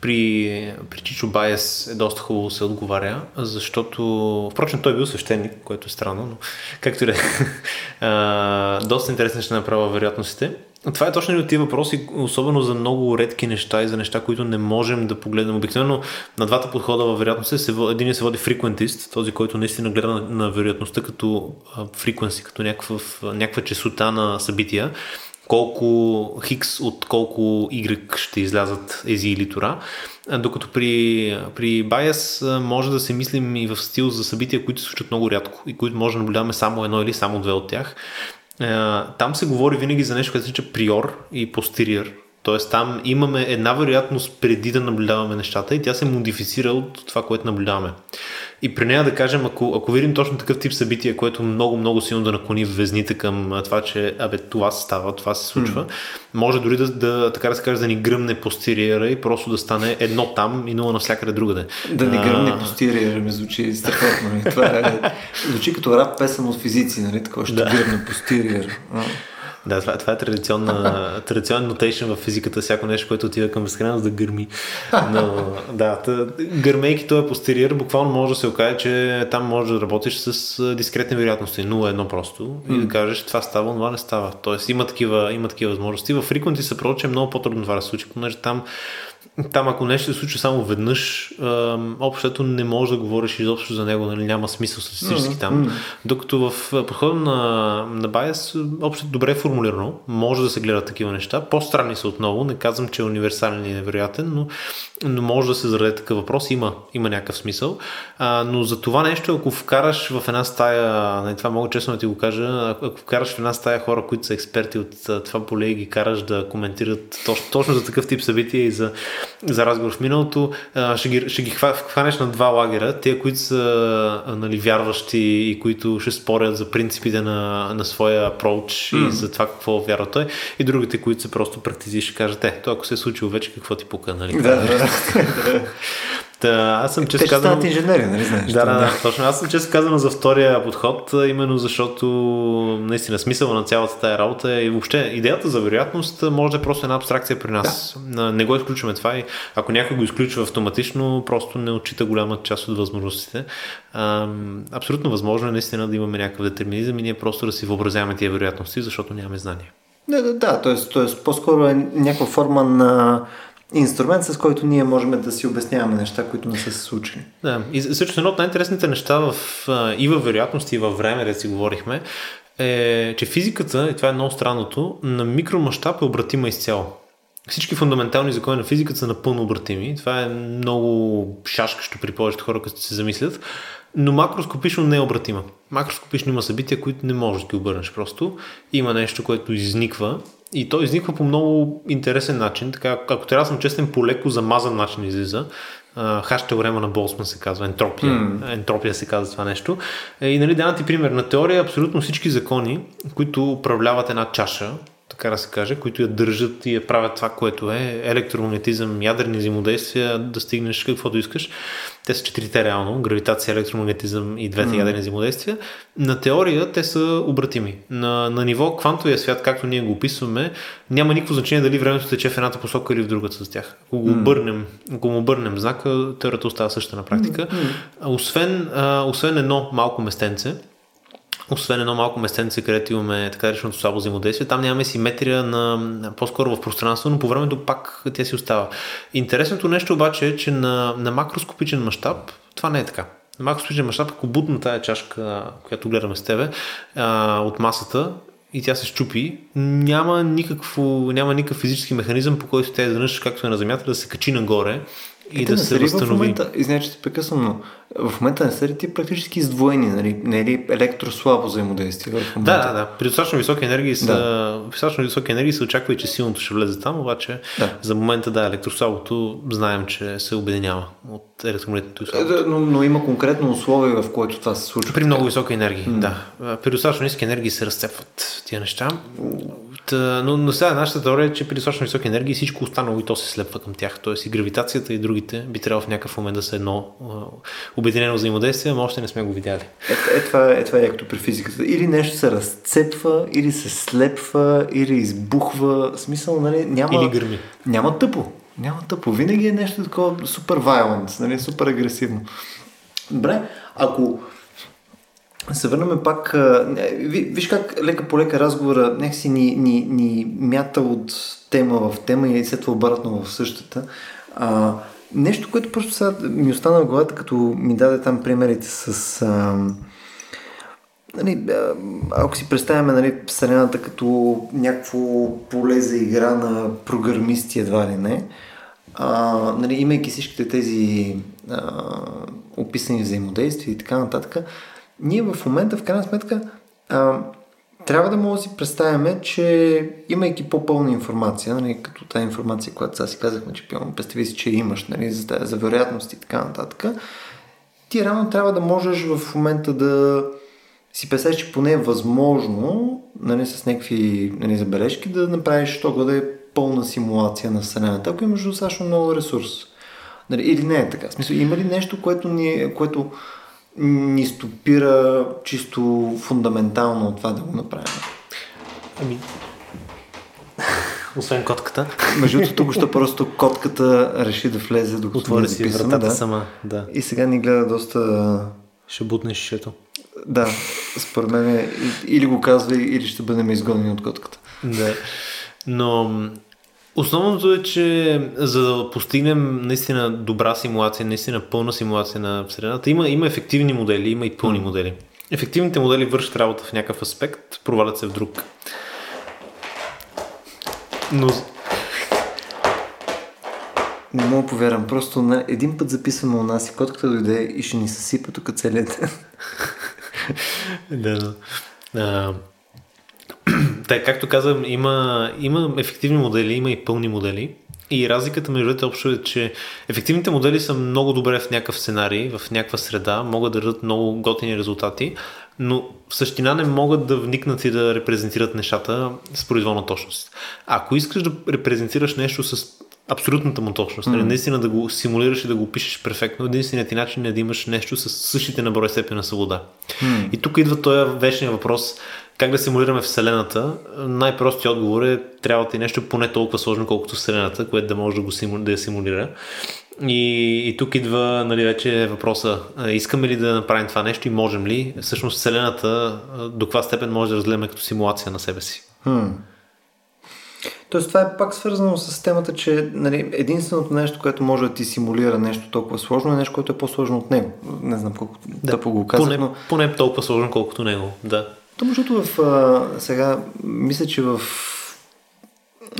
при, при Чичо Байес е доста хубаво се отговаря, защото, впрочем, той е бил свещеник, което е странно, но както и да е. [LAUGHS] доста интересно ще направя вероятностите. Това е точно един от тези въпроси, особено за много редки неща и за неща, които не можем да погледнем. Обикновено на двата подхода във вероятността се, един се води фриквентист, този, който наистина гледа на, на вероятността като фриквенси, като някаква, някаква честота на събития колко хикс от колко Y ще излязат ези или тора. Докато при, при Bias може да се мислим и в стил за събития, които се случват много рядко и които може да наблюдаваме само едно или само две от тях. Там се говори винаги за нещо, което се нарича приор и постериор. Тоест там имаме една вероятност преди да наблюдаваме нещата и тя се модифицира от това, което наблюдаваме. И при нея да кажем, ако, ако видим точно такъв тип събитие, което много, много силно да наклони везните към това, че абе, това се става, това се случва, mm. може дори да, да, така да се каже, да ни гръмне постериера и просто да стане едно там и нула навсякъде другаде. Да ни гръмне постериера ми звучи страхотно. Това е, звучи като рап песен от физици, нали? Такова ще да. гръмне постериера. Да, това, това е традиционна, [LAUGHS] традиционен нотейшн в физиката, всяко нещо, което отива към безкрайност да гърми. Но, да, тъ, гърмейки този постериер, буквално може да се окаже, че там може да работиш с дискретни вероятности, 0-1 просто, mm. и да кажеш това става, това не става. Тоест има такива, има такива възможности. В Frequency се че е много по-трудно това да се случи, понеже там там ако нещо се случва само веднъж, общото не може да говориш изобщо за него, нали, няма смисъл статистически mm-hmm. там. Докато в подхода на, на Bias, общо добре е формулирано, може да се гледат такива неща. По-странни са отново, не казвам, че е универсален и невероятен, но, но може да се зададе такъв въпрос, има, има някакъв смисъл. А, но за това нещо, ако вкараш в една стая, нали, това мога честно да ти го кажа, ако вкараш в една стая хора, които са експерти от това поле и ги караш да коментират точно, точно за такъв тип събития и за за разговор в миналото, ще ги, ще ги хванеш на два лагера. Те, които са нали, вярващи и които ще спорят за принципите на, на своя approach mm. и за това какво вярва той, и другите, които са просто практици, ще кажат, е, то ако се е случило вече, какво ти пука, нали? Да, да. [LAUGHS] Та, аз съм често казвам... Те инженери, нали знаеш? Да, да, да, точно. Аз съм често казвам за втория подход, именно защото наистина смисъла на цялата тая работа е и въобще идеята за вероятност може да е просто една абстракция при нас. Да. Не го изключваме това и ако някой го изключва автоматично, просто не отчита голяма част от възможностите. абсолютно възможно е наистина да имаме някакъв детерминизъм и ние просто да си въобразяваме тия вероятности, защото нямаме знания. Да, да, да, т.е. по-скоро е някаква форма на инструмент, с който ние можем да си обясняваме неща, които не са се случили. Да, и също едно от най-интересните неща в, и във вероятност, и във време, да си говорихме, е, че физиката, и това е много странното, на микромащаб е обратима изцяло. Всички фундаментални закони на физиката са напълно обратими. Това е много шашкащо при повечето хора, като се замислят. Но макроскопично не е обратима. Макроскопично има събития, които не можеш да ги обърнеш просто. Има нещо, което изниква и то изниква по много интересен начин. Така, ако трябва да съм честен, по леко замазан начин излиза. Хаш теорема на Болсман се казва, ентропия. Mm. Ентропия се казва това нещо. Е, и нали, дана ти пример. На теория абсолютно всички закони, които управляват една чаша, така да се каже, които я държат и я правят това, което е електромагнетизъм, ядерни взаимодействия, да стигнеш каквото искаш. Те са четирите реално, гравитация, електромагнетизъм и двете mm. ядерни взаимодействия. На теория те са обратими. На, на ниво квантовия свят, както ние го описваме, няма никакво значение дали времето тече в едната посока или в другата с тях. Ако го обърнем, ако му обърнем знака, теорията остава същата на практика. Mm. Освен, а, освен едно малко местенце, освен едно малко местенце, където имаме така реченото слабо взаимодействие, там нямаме симетрия на, по-скоро в пространство, но по времето пак тя си остава. Интересното нещо обаче е, че на, на макроскопичен мащаб това не е така. На макроскопичен мащаб, ако бутна тая чашка, която гледаме с тебе, а, от масата, и тя се щупи, няма, никакво, няма никакъв физически механизъм, по който тя изведнъж, както е на Земята, да се качи нагоре и, и да се възстанови. В момента, извиня, че те прекъсвам, но в момента не са ли ти практически издвоени, нали? не е ли електрослабо взаимодействие в момента? Да, да, да. При достатъчно високи енергии са, да. достатъчно високи енергии се очаква и че силното ще влезе там, обаче да. за момента да, електрослабото знаем, че се обединява от електромагнитното и слабото. Е, но, но, има конкретно условие, в което това се случва. При много високи енергии, mm. да. При достатъчно ниски енергии се разцепват тия неща. Но, но сега нашата теория е, че при достатъчно високи енергии всичко останало и то се слепва към тях. Тоест и гравитацията и другите би трябвало в някакъв момент да са едно обединено взаимодействие, но още не сме го видяли. Е, е, това, е, това е якото при физиката. Или нещо се разцепва, или се слепва, или избухва. Смисъл, нали, няма... Или гърми. Няма тъпо. Няма тъпо. Винаги е нещо такова супер violent, нали, супер агресивно. Добре, ако се върнем пак. Виж как лека по лека разговора някакси ни, ни, ни мята от тема в тема и след това обратно в същата. А, нещо, което просто сега ми остана в главата, като ми даде там примерите с... А, нали, ако си представяме нали, Вселената като някакво поле за игра на програмисти едва ли не, а, нали, имайки всичките тези а, описани взаимодействия и така нататък, ние в момента, в крайна сметка, а, трябва да може да си представяме, че имайки по-пълна информация, нали, като тази информация, която сега си казахме, че пълно, представи си, че имаш нали, за, за вероятности и така нататък, ти рано трябва да можеш в момента да си представиш, че поне е възможно нали, с някакви нали, забележки да направиш това да е пълна симулация на Вселената, ако имаш достатъчно много ресурс. Нали, или не е така. В смисъл, има ли нещо, което, ни, което ни стопира чисто фундаментално от това да го направим? Ами, освен котката. Между другото, тук що просто котката реши да влезе докато Отвори си вратата да. сама, да. И сега ни гледа доста... Ще бутне шишето. Да, според мен или го казва, или ще бъдем изгонени от котката. Да. Но Основното е, че за да постигнем наистина добра симулация, наистина пълна симулация на Вселената, има, има ефективни модели, има и пълни модели. Ефективните модели вършат работа в някакъв аспект, провалят се в друг. Но не мога повярвам. Просто на един път записваме у нас и котката дойде и ще ни съсипа тук целият [LAUGHS] да, да. А, так, както казвам, има, има ефективни модели, има и пълни модели. И разликата между двете общо е, че ефективните модели са много добре в някакъв сценарий, в някаква среда, могат да дадат много готини резултати, но в същина не могат да вникнат и да репрезентират нещата с произволна точност. Ако искаш да репрезентираш нещо с абсолютната му точност. Mm. Наистина да го симулираш и да го опишеш перфектно. Единственият ти начин е да имаш нещо с същите наброй степен на свобода. Mm. И тук идва този вечния въпрос как да симулираме Вселената. Най-простият отговор е трябва ти нещо поне толкова сложно, колкото Вселената, което да може да, го симу... да я симулира. И, и тук идва нали, вече въпроса, искаме ли да направим това нещо и можем ли? Всъщност Вселената до каква степен може да разгледаме като симулация на себе си? Hmm. Тоест това е пак свързано с темата, че нали, единственото нещо, което може да ти симулира нещо толкова сложно е нещо, което е по-сложно от него. Не знам колко да, тъпо го казах, поне, но... Поне толкова сложно, колкото него, да. То защото в... А, сега, мисля, че в...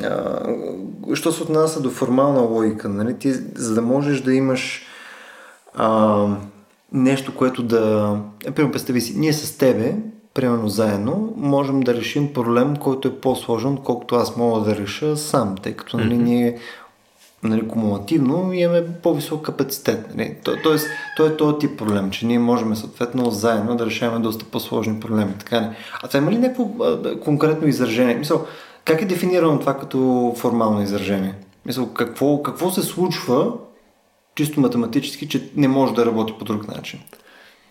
А, що се отнася до формална логика, нали, ти, за да можеш да имаш а, нещо, което да... Е, примерно, представи си, ние с тебе примерно заедно, можем да решим проблем, който е по-сложен, колкото аз мога да реша сам, тъй като нали, ние нали, кумулативно имаме по-висок капацитет. Нали. То, тоест, то е този тип проблем, че ние можем съответно заедно да решаваме доста по-сложни проблеми. Така не. А това има ли някакво конкретно изражение? Мисъл, как е дефинирано това като формално изражение? Мисъл, какво, какво се случва чисто математически, че не може да работи по друг начин?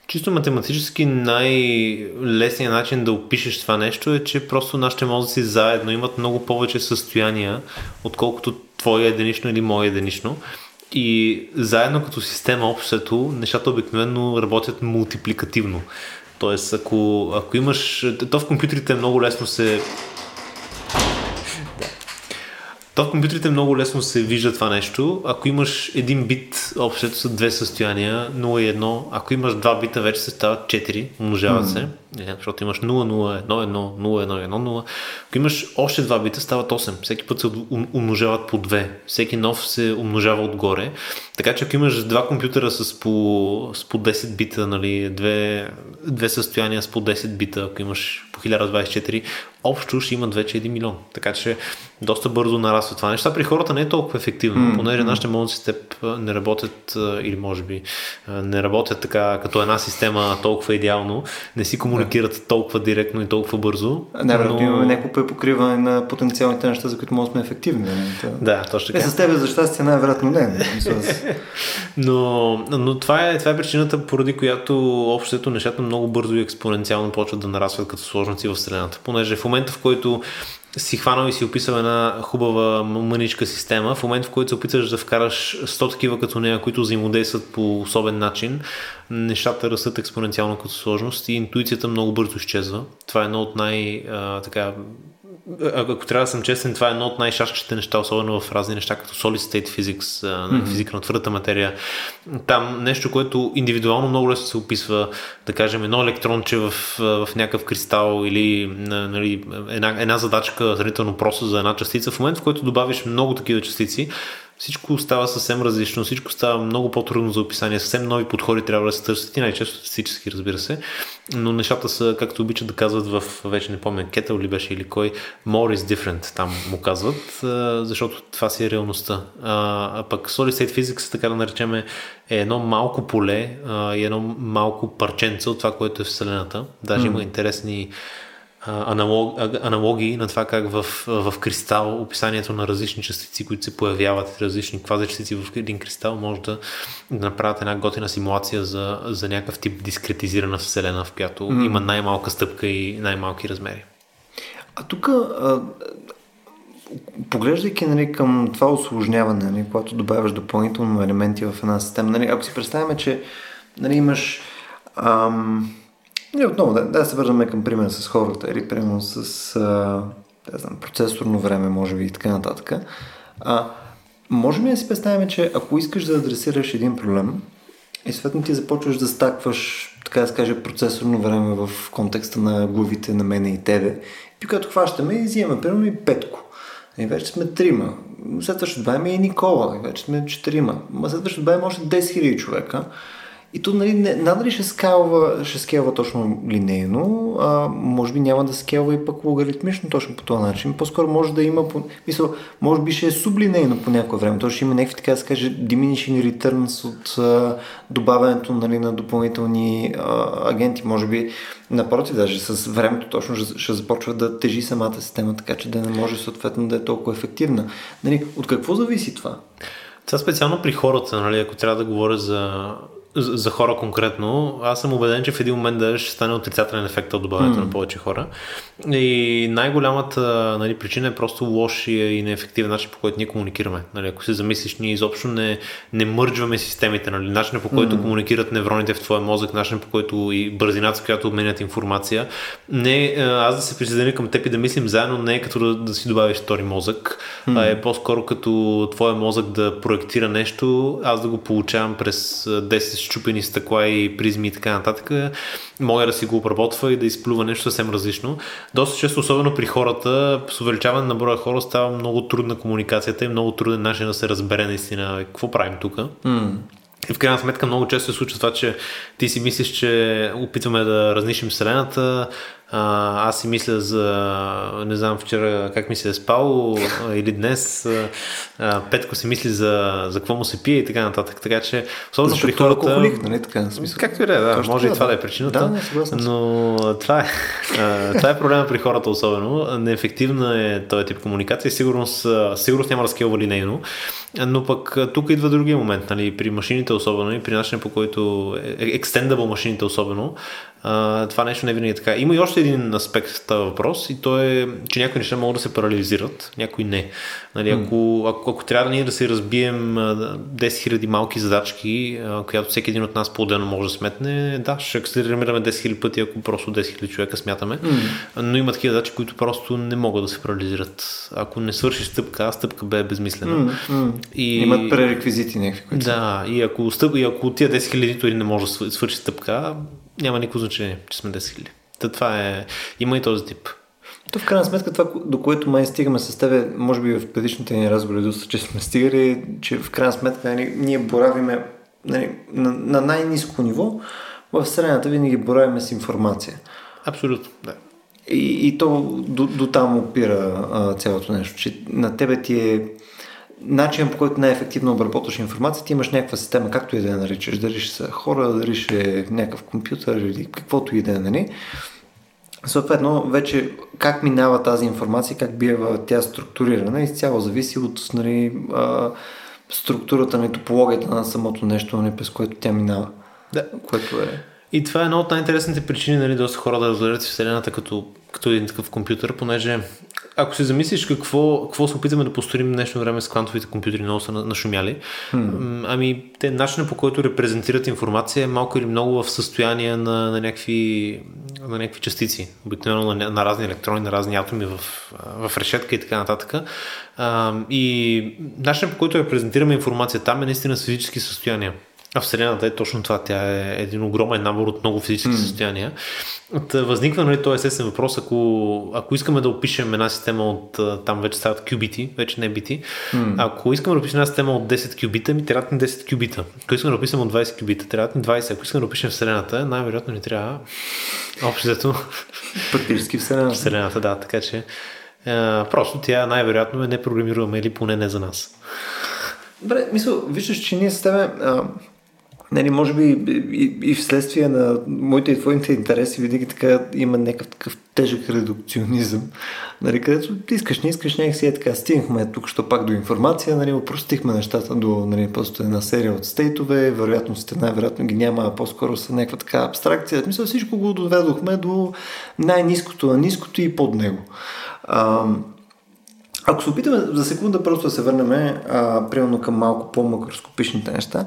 Чисто математически най-лесният начин да опишеш това нещо е, че просто нашите мозъци заедно имат много повече състояния, отколкото твое единично или мое единично. И заедно като система общото, нещата обикновено работят мултипликативно. Тоест, ако, ако имаш... То в компютрите много лесно се то в компютрите много лесно се вижда това нещо. Ако имаш един бит, общото са две състояния, 0 и 1. Ако имаш два бита, вече се стават 4, умножават mm. се. Не, защото имаш 0, 0, 1, 1, 0, 1, 1, 0. Ако имаш още два бита, стават 8. Всеки път се умножават по 2. Всеки нов се умножава отгоре. Така че ако имаш два компютъра с по, с по 10 бита, нали, две, две състояния с по 10 бита, ако имаш по 1024, общо ще имат вече 1 милион. Така че доста бързо нараства това нещо. При хората не е толкова ефективно, mm-hmm. понеже нашите мозъци теб не работят или може би не работят така като една система толкова идеално, не си комуникират yeah. толкова директно и толкова бързо. Не, но... имаме някакво покриване на потенциалните неща, за които може да сме ефективни. Нали? Да, точно така. Е, с тебе за щастие най-вероятно не. [LAUGHS] но, но това, е, това е причината, поради която общото нещата много бързо и експоненциално почват да нарастват като сложности в Вселената. Понеже в момента, в който си хванал и си описал една хубава мъничка система, в момента в който се опиташ да вкараш 100 такива като нея, които взаимодействат по особен начин, нещата растат експоненциално като сложност и интуицията много бързо изчезва. Това е едно от най- така ако трябва да съм честен, това е едно от най-шашкащите неща, особено в разни неща, като Solid State Physics, mm-hmm. физика на твърдата материя. Там нещо, което индивидуално много лесно се описва, да кажем, едно електронче в, в някакъв кристал или нали, една, една задачка, сравнително просто за една частица. В момента, в който добавиш много такива частици, всичко става съвсем различно, всичко става много по-трудно за описание, съвсем нови подходи трябва да се търсят и най-често статистически, разбира се, но нещата са, както обичат да казват в, вече не помня, Кетъл ли беше или кой, more is different, там му казват, защото това си е реалността. А, пък Solid State Physics, така да наречем, е едно малко поле и едно малко парченце от това, което е Вселената. Даже mm. има интересни аналог, аналогии на това как в, в кристал описанието на различни частици, които се появяват, различни квазичастици в един кристал, може да, да направят една готина симулация за, за някакъв тип дискретизирана вселена, в която mm. има най-малка стъпка и най-малки размери. А тук, поглеждайки нали, към това осложняване, нали, когато добавяш допълнително елементи в една система, нали, ако си представяме, че нали, имаш ам, и отново, да, да се върнем към пример с хората или примерно с а, да знам, процесорно време, може би и така нататък. А, можем ли да си представим, че ако искаш да адресираш един проблем, и съответно ти започваш да стакваш, така да се каже, процесорно време в контекста на главите на мене и тебе, и като хващаме и взимаме, примерно и петко. И вече сме трима. Следващото добавим и Никола. И вече сме четирима. Следващото добавим още 10 000 човека. И то, нали, не, надали ще скалва, ще скелва точно линейно, а може би няма да скелва и пък логаритмично точно по този начин. По-скоро може да има, по, мисъл, може би ще е сублинейно по някое време. То ще има някакви, така да се каже, diminishing returns от а, добавянето нали, на допълнителни а, агенти. Може би, напротив, даже с времето точно ще, ще започва да тежи самата система, така че да не може съответно да е толкова ефективна. Нали, от какво зависи това? Това специално при хората, нали, ако трябва да говоря за за, хора конкретно, аз съм убеден, че в един момент да ще стане отрицателен ефект от добавянето mm. на повече хора. И най-голямата нали, причина е просто лошия и неефективен начин, по който ние комуникираме. Нали, ако се замислиш, ние изобщо не, не мърджваме системите. Нали, начинът по който mm. комуникират невроните в твоя мозък, начинът по който и бързината, с която обменят информация. Не аз да се присъединя към теб и да мислим заедно, не е като да, да си добавиш втори мозък, mm. а е по-скоро като твоя мозък да проектира нещо, аз да го получавам през 10 щупени стъкла и призми и така нататък, мога да си го обработва и да изплюва нещо съвсем различно. Доста често, особено при хората, с увеличаване на броя хора става много трудна комуникацията и много труден начин да се разбере наистина какво правим тук. Mm. И в крайна сметка много често се случва това, че ти си мислиш, че опитваме да разнишим Вселената, а, аз си мисля за, не знам вчера как ми се е спал или днес, а, Петко си мисли за, за какво му се пие и така нататък. Така че, особено Защото при хората... Алкохолик, нали така? Смисъл. Както и да, да може и това да, е причината. Да, не, но това е, [LAUGHS] това е проблема при хората особено. Неефективна е този тип комуникация и сигурност, сигурност няма да скелва линейно. Но пък тук идва другия момент, нали, при машините особено и при начина по който е, extendable машините особено, а, това нещо не винаги е така. Има и още един аспект в този въпрос и то е, че някои неща могат да се парализират, някои не. Нали, ако, ако, ако трябва да ние да се разбием 10 000 малки задачки, която всеки един от нас по-отделно може да сметне, да, ще акселерираме 10 000 пъти, ако просто 10 000 човека смятаме. Mm. Но има такива задачи, които просто не могат да се парализират. Ако не свършиш стъпка А, стъпка Б е безмислена. Mm. И... Имат пререквизити някакви. Които... Да, и ако, стъп... и ако тия 10 000 нито един не може да свърши стъпка няма никакво значение, че сме 10 000. Та това е, има и този тип. То в крайна сметка това, до което май стигаме с тебе, може би в предишните ни разговори доста че сме стигали, че в крайна сметка нали, ние боравиме нали, на, на най-низко ниво, в Вселената винаги боравиме с информация. Абсолютно, да. И, и то до, до там опира а, цялото нещо, че на тебе ти е начин по който най-ефективно обработваш информация, ти имаш някаква система, както и да я наричаш, дали ще са хора, дали ще е някакъв компютър или каквото и да е, нали? Съответно, вече как минава тази информация, как бива тя структурирана, изцяло зависи от нали, а, структурата на топологията на самото нещо, нали, през което тя минава. Да. Което е... И това е една от най-интересните причини, нали, доста хора да разгледат Вселената като, като един такъв компютър, понеже ако се замислиш какво, какво се опитаме да построим днешно време с квантовите компютри, много са нашумяли, hmm. ами те начинът по който репрезентират информация е малко или много в състояние на, на, някакви, на някакви частици, обикновено на, на разни електрони, на разни атоми в, в решетка и така нататък. А, и начинът по който репрезентираме информация там е наистина с физически състояния. А Вселената е точно това. Тя е един огромен набор от много физически mm. състояния. Възниква нали, този естествен въпрос, ако, ако искаме да опишем една система от, там вече стават кюбити, вече не бити, mm. ако искаме да опишем една система от 10 кюбита, ми трябва ни 10 кюбита. Ако искаме да опишем от 20 кюбита, трябва ни 20. Ако искаме да опишем Вселената, най-вероятно ни трябва общото. Практически Вселената. Вселената, да, така че а, просто тя най-вероятно е непрограмируема или поне не за нас. Добре, мисля, виждаш, че ние с тебе а, Нали, може би и, и вследствие на моите и твоите интереси винаги така има някакъв такъв тежък редукционизъм, нали, където искаш, не искаш, някакси е така. Стигнахме тук, що пак до информация, нали, упростихме нещата до нали, просто една серия от стейтове, вероятностите най-вероятно ги няма, а по-скоро са някаква така абстракция. Мисля, всичко го доведохме до най-низкото на ниското и под него. А, ако се опитаме за секунда просто да се върнем а, примерно към малко по-макроскопичните неща,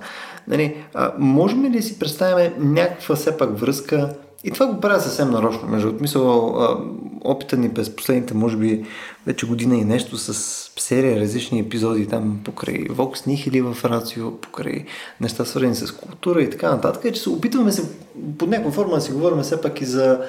Нали, а, можем ли да си представим някаква все пак връзка? И това го правя съвсем нарочно, между мисъл, а, опита ни през последните, може би, вече година и нещо с серия различни епизоди там покрай Vox Nihili в Рацио, покрай неща свързани с култура и така нататък, е, че се опитваме се под някаква форма да си говорим все пак и за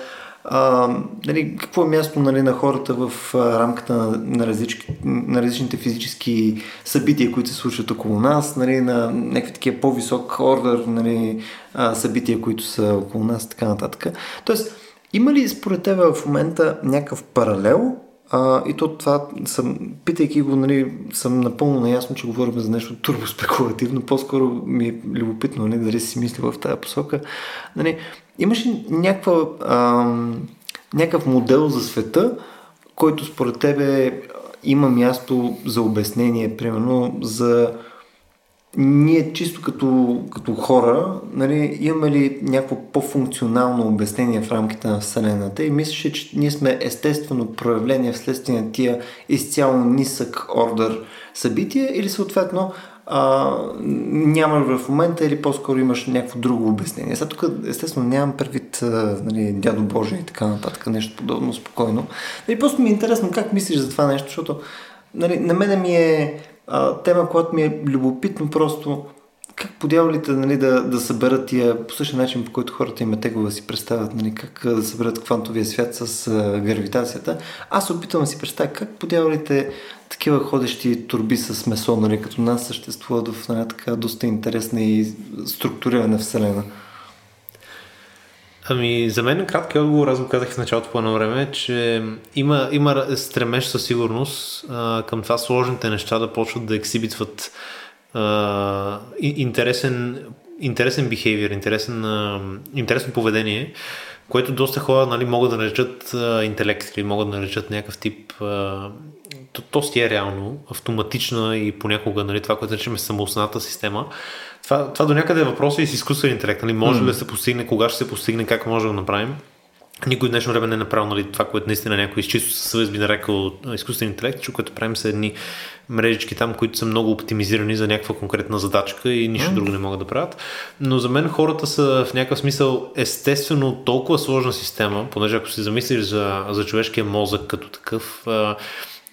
а, нали, какво е място нали, на хората в а, рамката на, на, различ, на различните физически събития, които се случват около нас, нали, на някакви такива по-висок ордер нали, а, събития, които са около нас така нататък. Тоест, има ли според теб в момента някакъв паралел а, и то това, съм, питайки го, нали, съм напълно наясно, че говорим за нещо турбоспекулативно. По-скоро ми е любопитно, нали, дали си мисли в тази посока. Нали, имаш ли някаква, а, някакъв модел за света, който според тебе има място за обяснение, примерно, за ние чисто като, като хора, нали, имаме ли някакво по-функционално обяснение в рамките на Вселената и мислиш, че ние сме естествено проявление вследствие на тия изцяло нисък ордер събития или съответно а, няма в момента или по-скоро имаш някакво друго обяснение. Сега тук естествено нямам предвид нали, дядо Боже и така нататък, нещо подобно, спокойно. Нали, просто ми е интересно как мислиш за това нещо, защото нали, на мене ми е а, тема, която ми е любопитно просто как по дяволите нали, да, да съберат тия по същия начин, по който хората им е тегло да си представят нали, как да съберат квантовия свят с а, гравитацията. Аз опитвам да си представя как по дяволите такива ходещи турби с месо, нали, като нас съществуват в една така доста интересна и структурирана вселена. Ами, за мен краткият отговор, аз го казах в началото по едно време, че има, има стремеж със сигурност а, към това сложните неща да почват да ексибитват интересен, интересен behavior, интересен, а, интересно поведение, което доста хора нали, могат да наречат а, интелект или могат да наречат някакъв тип а, то, то си е реално, автоматична и понякога нали, това, което наричаме самоосната система. Това, това до някъде е въпрос и с изкуствен интелект. Нали? Може ли да се постигне, кога ще се постигне, как може да го направим? Никой днешно време не е направил нали, това, което наистина някой изчисто със съвест би нарекал изкуствен интелект, че което правим са едни мрежички там, които са много оптимизирани за някаква конкретна задачка и нищо mm. друго не могат да правят. Но за мен хората са в някакъв смисъл естествено толкова сложна система, понеже ако си замислиш за, за човешкия мозък като такъв,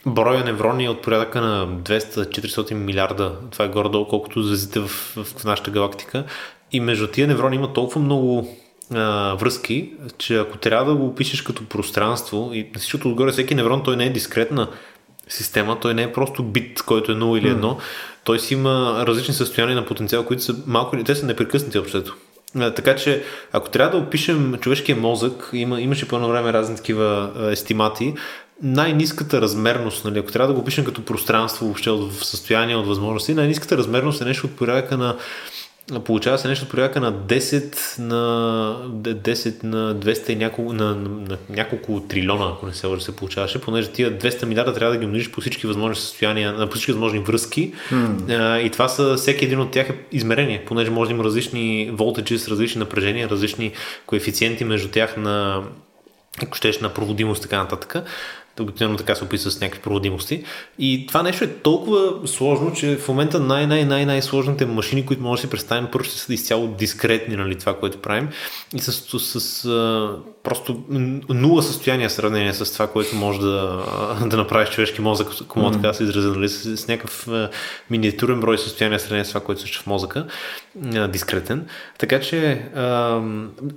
броя неврони е от порядъка на 200-400 милиарда. Това е горе-долу колкото звездите в, в, нашата галактика. И между тия неврони има толкова много а, връзки, че ако трябва да го опишеш като пространство, и защото отгоре всеки неврон той не е дискретна система, той не е просто бит, който е 0 или 1, mm. той си има различни състояния на потенциал, които са малко, те са непрекъснати общото. Така че, ако трябва да опишем човешкия мозък, има, имаше по едно време разни такива естимати, най-низката размерност, нали, ако трябва да го опишем като пространство въобще в състояние от възможности, най-низката размерност е нещо от порядъка на получава се нещо от порядъка на 10 на 10 на 200 и няколко, на, на, на няколко трилиона, ако не се лъжа, се получаваше, понеже тия 200 милиарда трябва да ги умножиш по всички възможни състояния, на всички възможни връзки. Hmm. А, и това са, всеки един от тях е измерение, понеже може да има различни волтажи с различни напрежения, различни коефициенти между тях на ако щеш на проводимост, така нататък обикновено така се описва с някакви проводимости. И това нещо е толкова сложно, че в момента най-най-най-най-сложните машини, които може да си представим, първо ще са изцяло дискретни, нали, това, което правим. И с, с, с просто нула състояние в сравнение с това, което може да, да направиш човешки мозък, ако мога mm. така да се изразя, нали, с, с някакъв миниатюрен брой състояния в сравнение с това, което се в мозъка, дискретен. Така че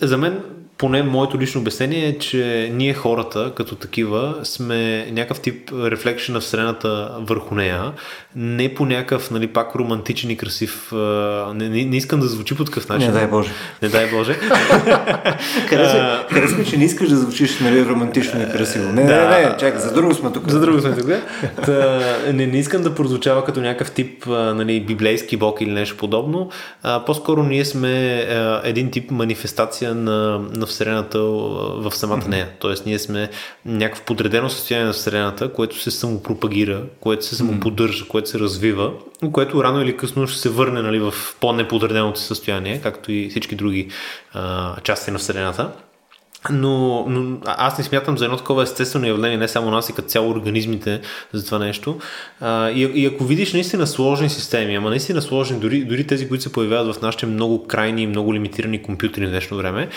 за мен поне моето лично обяснение е, че ние хората, като такива, сме някакъв тип рефлекшн на Вселената върху нея. Не по някакъв, нали, пак романтичен и красив. Не, не, не искам да звучи по такъв начин. Не дай Боже. Не дай Боже. [LAUGHS] Харесва, че не искаш да звучиш нали, романтично и красиво. Не, да. не, не, чакай, за друго сме тук. За друго сме тук. Та, не, не искам да прозвучава като някакъв тип нали, библейски бог или нещо подобно. А, по-скоро ние сме а, един тип манифестация на, на Вселената в самата нея. Тоест ние сме някакво подредено състояние на Вселената, което се самопропагира, което се самоподдържа, което се развива, което рано или късно ще се върне нали, в по-неподреденото състояние, както и всички други а, части на Вселената. Но, но аз не смятам за едно такова естествено явление, не само нас и като цяло организмите за това нещо. А, и, и ако видиш наистина сложни системи, ама наистина сложни, дори, дори тези, които се появяват в нашите много крайни и много лимитирани компютри в днешно време,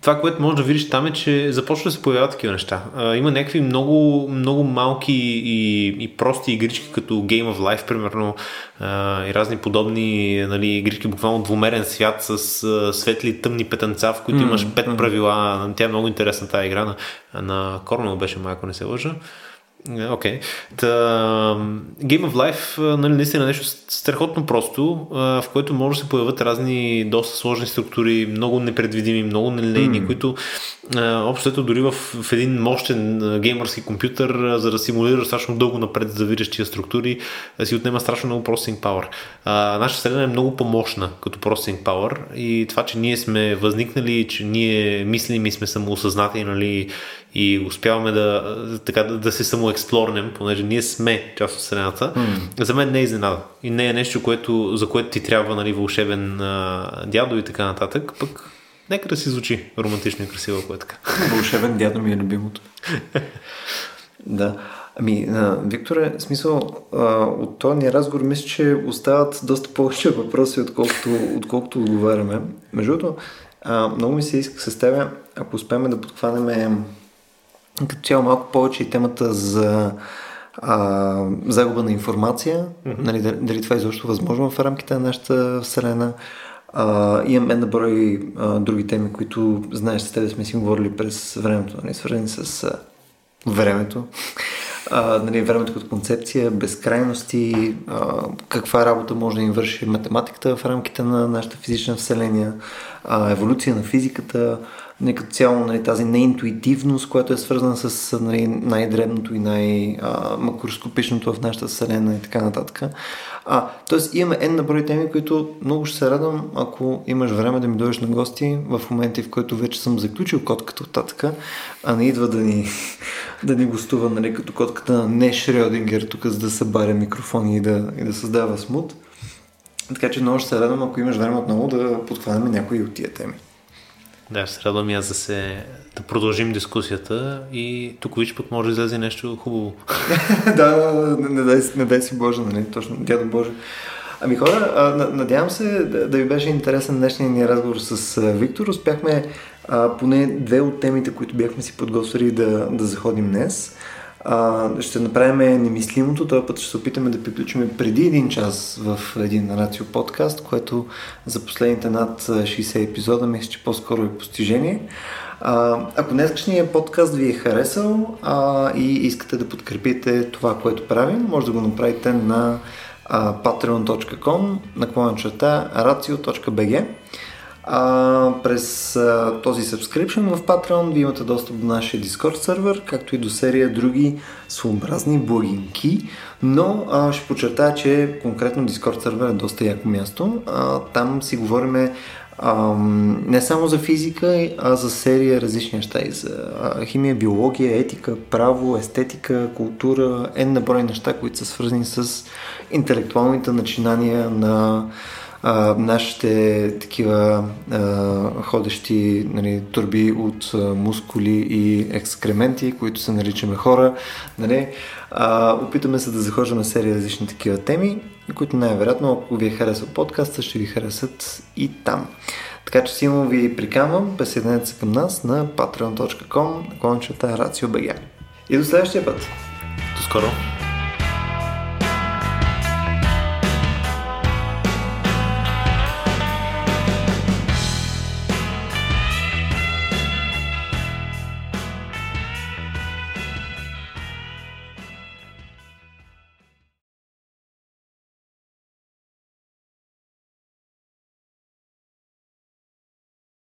това, което можеш да видиш там е, че започва да се появяват такива неща. А, има някакви много, много малки и, и прости игрички, като Game of Life, примерно, а, и разни подобни нали, игрички, буквално двумерен свят с а, светли и тъмни петънца, в които mm, имаш пет правила. Тя е много интересна тази игра. На, на Корнел беше, майко не се лъжа. Окей. Okay. Game of Life, нали, наистина е нещо страхотно просто, в което може да се появят разни доста сложни структури, много непредвидими, много нелинейни, mm. които общо дори в, в един мощен геймърски компютър, за да симулира страшно дълго напред, за да видиш тия структури, си отнема страшно много processing power. Нашата вселена е много по-мощна като processing power и това, че ние сме възникнали, че ние мислим и сме самоосъзнати, нали, и успяваме да, така, да се самоексплорнем, понеже ние сме част от Вселената, mm. за мен не е изненада. И не е нещо, което, за което ти трябва нали, вълшебен а, дядо и така нататък. Пък нека да си звучи романтично и красиво, ако е така. Вълшебен дядо ми е любимото. [LAUGHS] да. Ами, Викторе, смисъл, а, от този разговор мисля, че остават доста повече въпроси, отколкото, отколкото отговаряме. Между другото, много ми се иска с тебе, ако успеем да подхванем като цяло малко повече и темата за а, загуба на информация, mm-hmm. нали, дали това е изобщо възможно в рамките на нашата вселена. А, имаме на брой а, други теми, които знаеш с тебе сме си говорили през времето, нали, свързани с а, времето. А, нали, времето като концепция, безкрайности, а, каква работа може да им върши математиката в рамките на нашата физична вселения, а, еволюция на физиката, не като цяло нали, тази неинтуитивност, която е свързана с нали, най-дребното и най-макроскопичното в нашата вселена и така нататък. А, тоест имаме една на брой теми, които много ще се радвам, ако имаш време да ми дойдеш на гости в моменти, в който вече съм заключил котката от татъка, а не идва да ни, [LAUGHS] да ни гостува нали, като котката не Шрёдингер тук, за да събаря микрофони и да, и да създава смут. Така че много ще се радвам, ако имаш време отново да подхванем някои от тия теми. Да, ще радвам и аз да се да продължим дискусията и тук виж пък може да излезе нещо хубаво. [LAUGHS] да, не, не, дай, не дай си Боже, нали? Точно, дядо Боже. Ами хора, надявам се да, да ви беше интересен днешния ни разговор с Виктор. Успяхме а, поне две от темите, които бяхме си подготвили да, да заходим днес. А, ще направим немислимото, този път ще се опитаме да приключим преди един час в един рацио подкаст, което за последните над 60 епизода мисля, че по-скоро е постижение. А, ако днескашният подкаст ви е харесал а, и искате да подкрепите това, което правим, може да го направите на patreon.com наклона черта racio.bg а, през а, този subscription в Patreon ви имате достъп до нашия Discord сервер, както и до серия други своеобразни благинки, но а, ще подчертая, че конкретно Discord сервер е доста яко място. А, там си говориме а, не само за физика, а за серия различни неща. И за химия, биология, етика, право, естетика, култура, една брой неща, които са свързани с интелектуалните начинания на а, нашите такива а, ходещи нали, турби от а, мускули и екскременти, които се наричаме хора. Нали. А, опитаме се да захождаме серия различни такива теми, които най-вероятно, ако ви е харесал подкаста, ще ви харесат и там. Така че силно ви приканвам, присъединете се към нас на patreon.com, кончета RACIO.BG. И до следващия път! До скоро!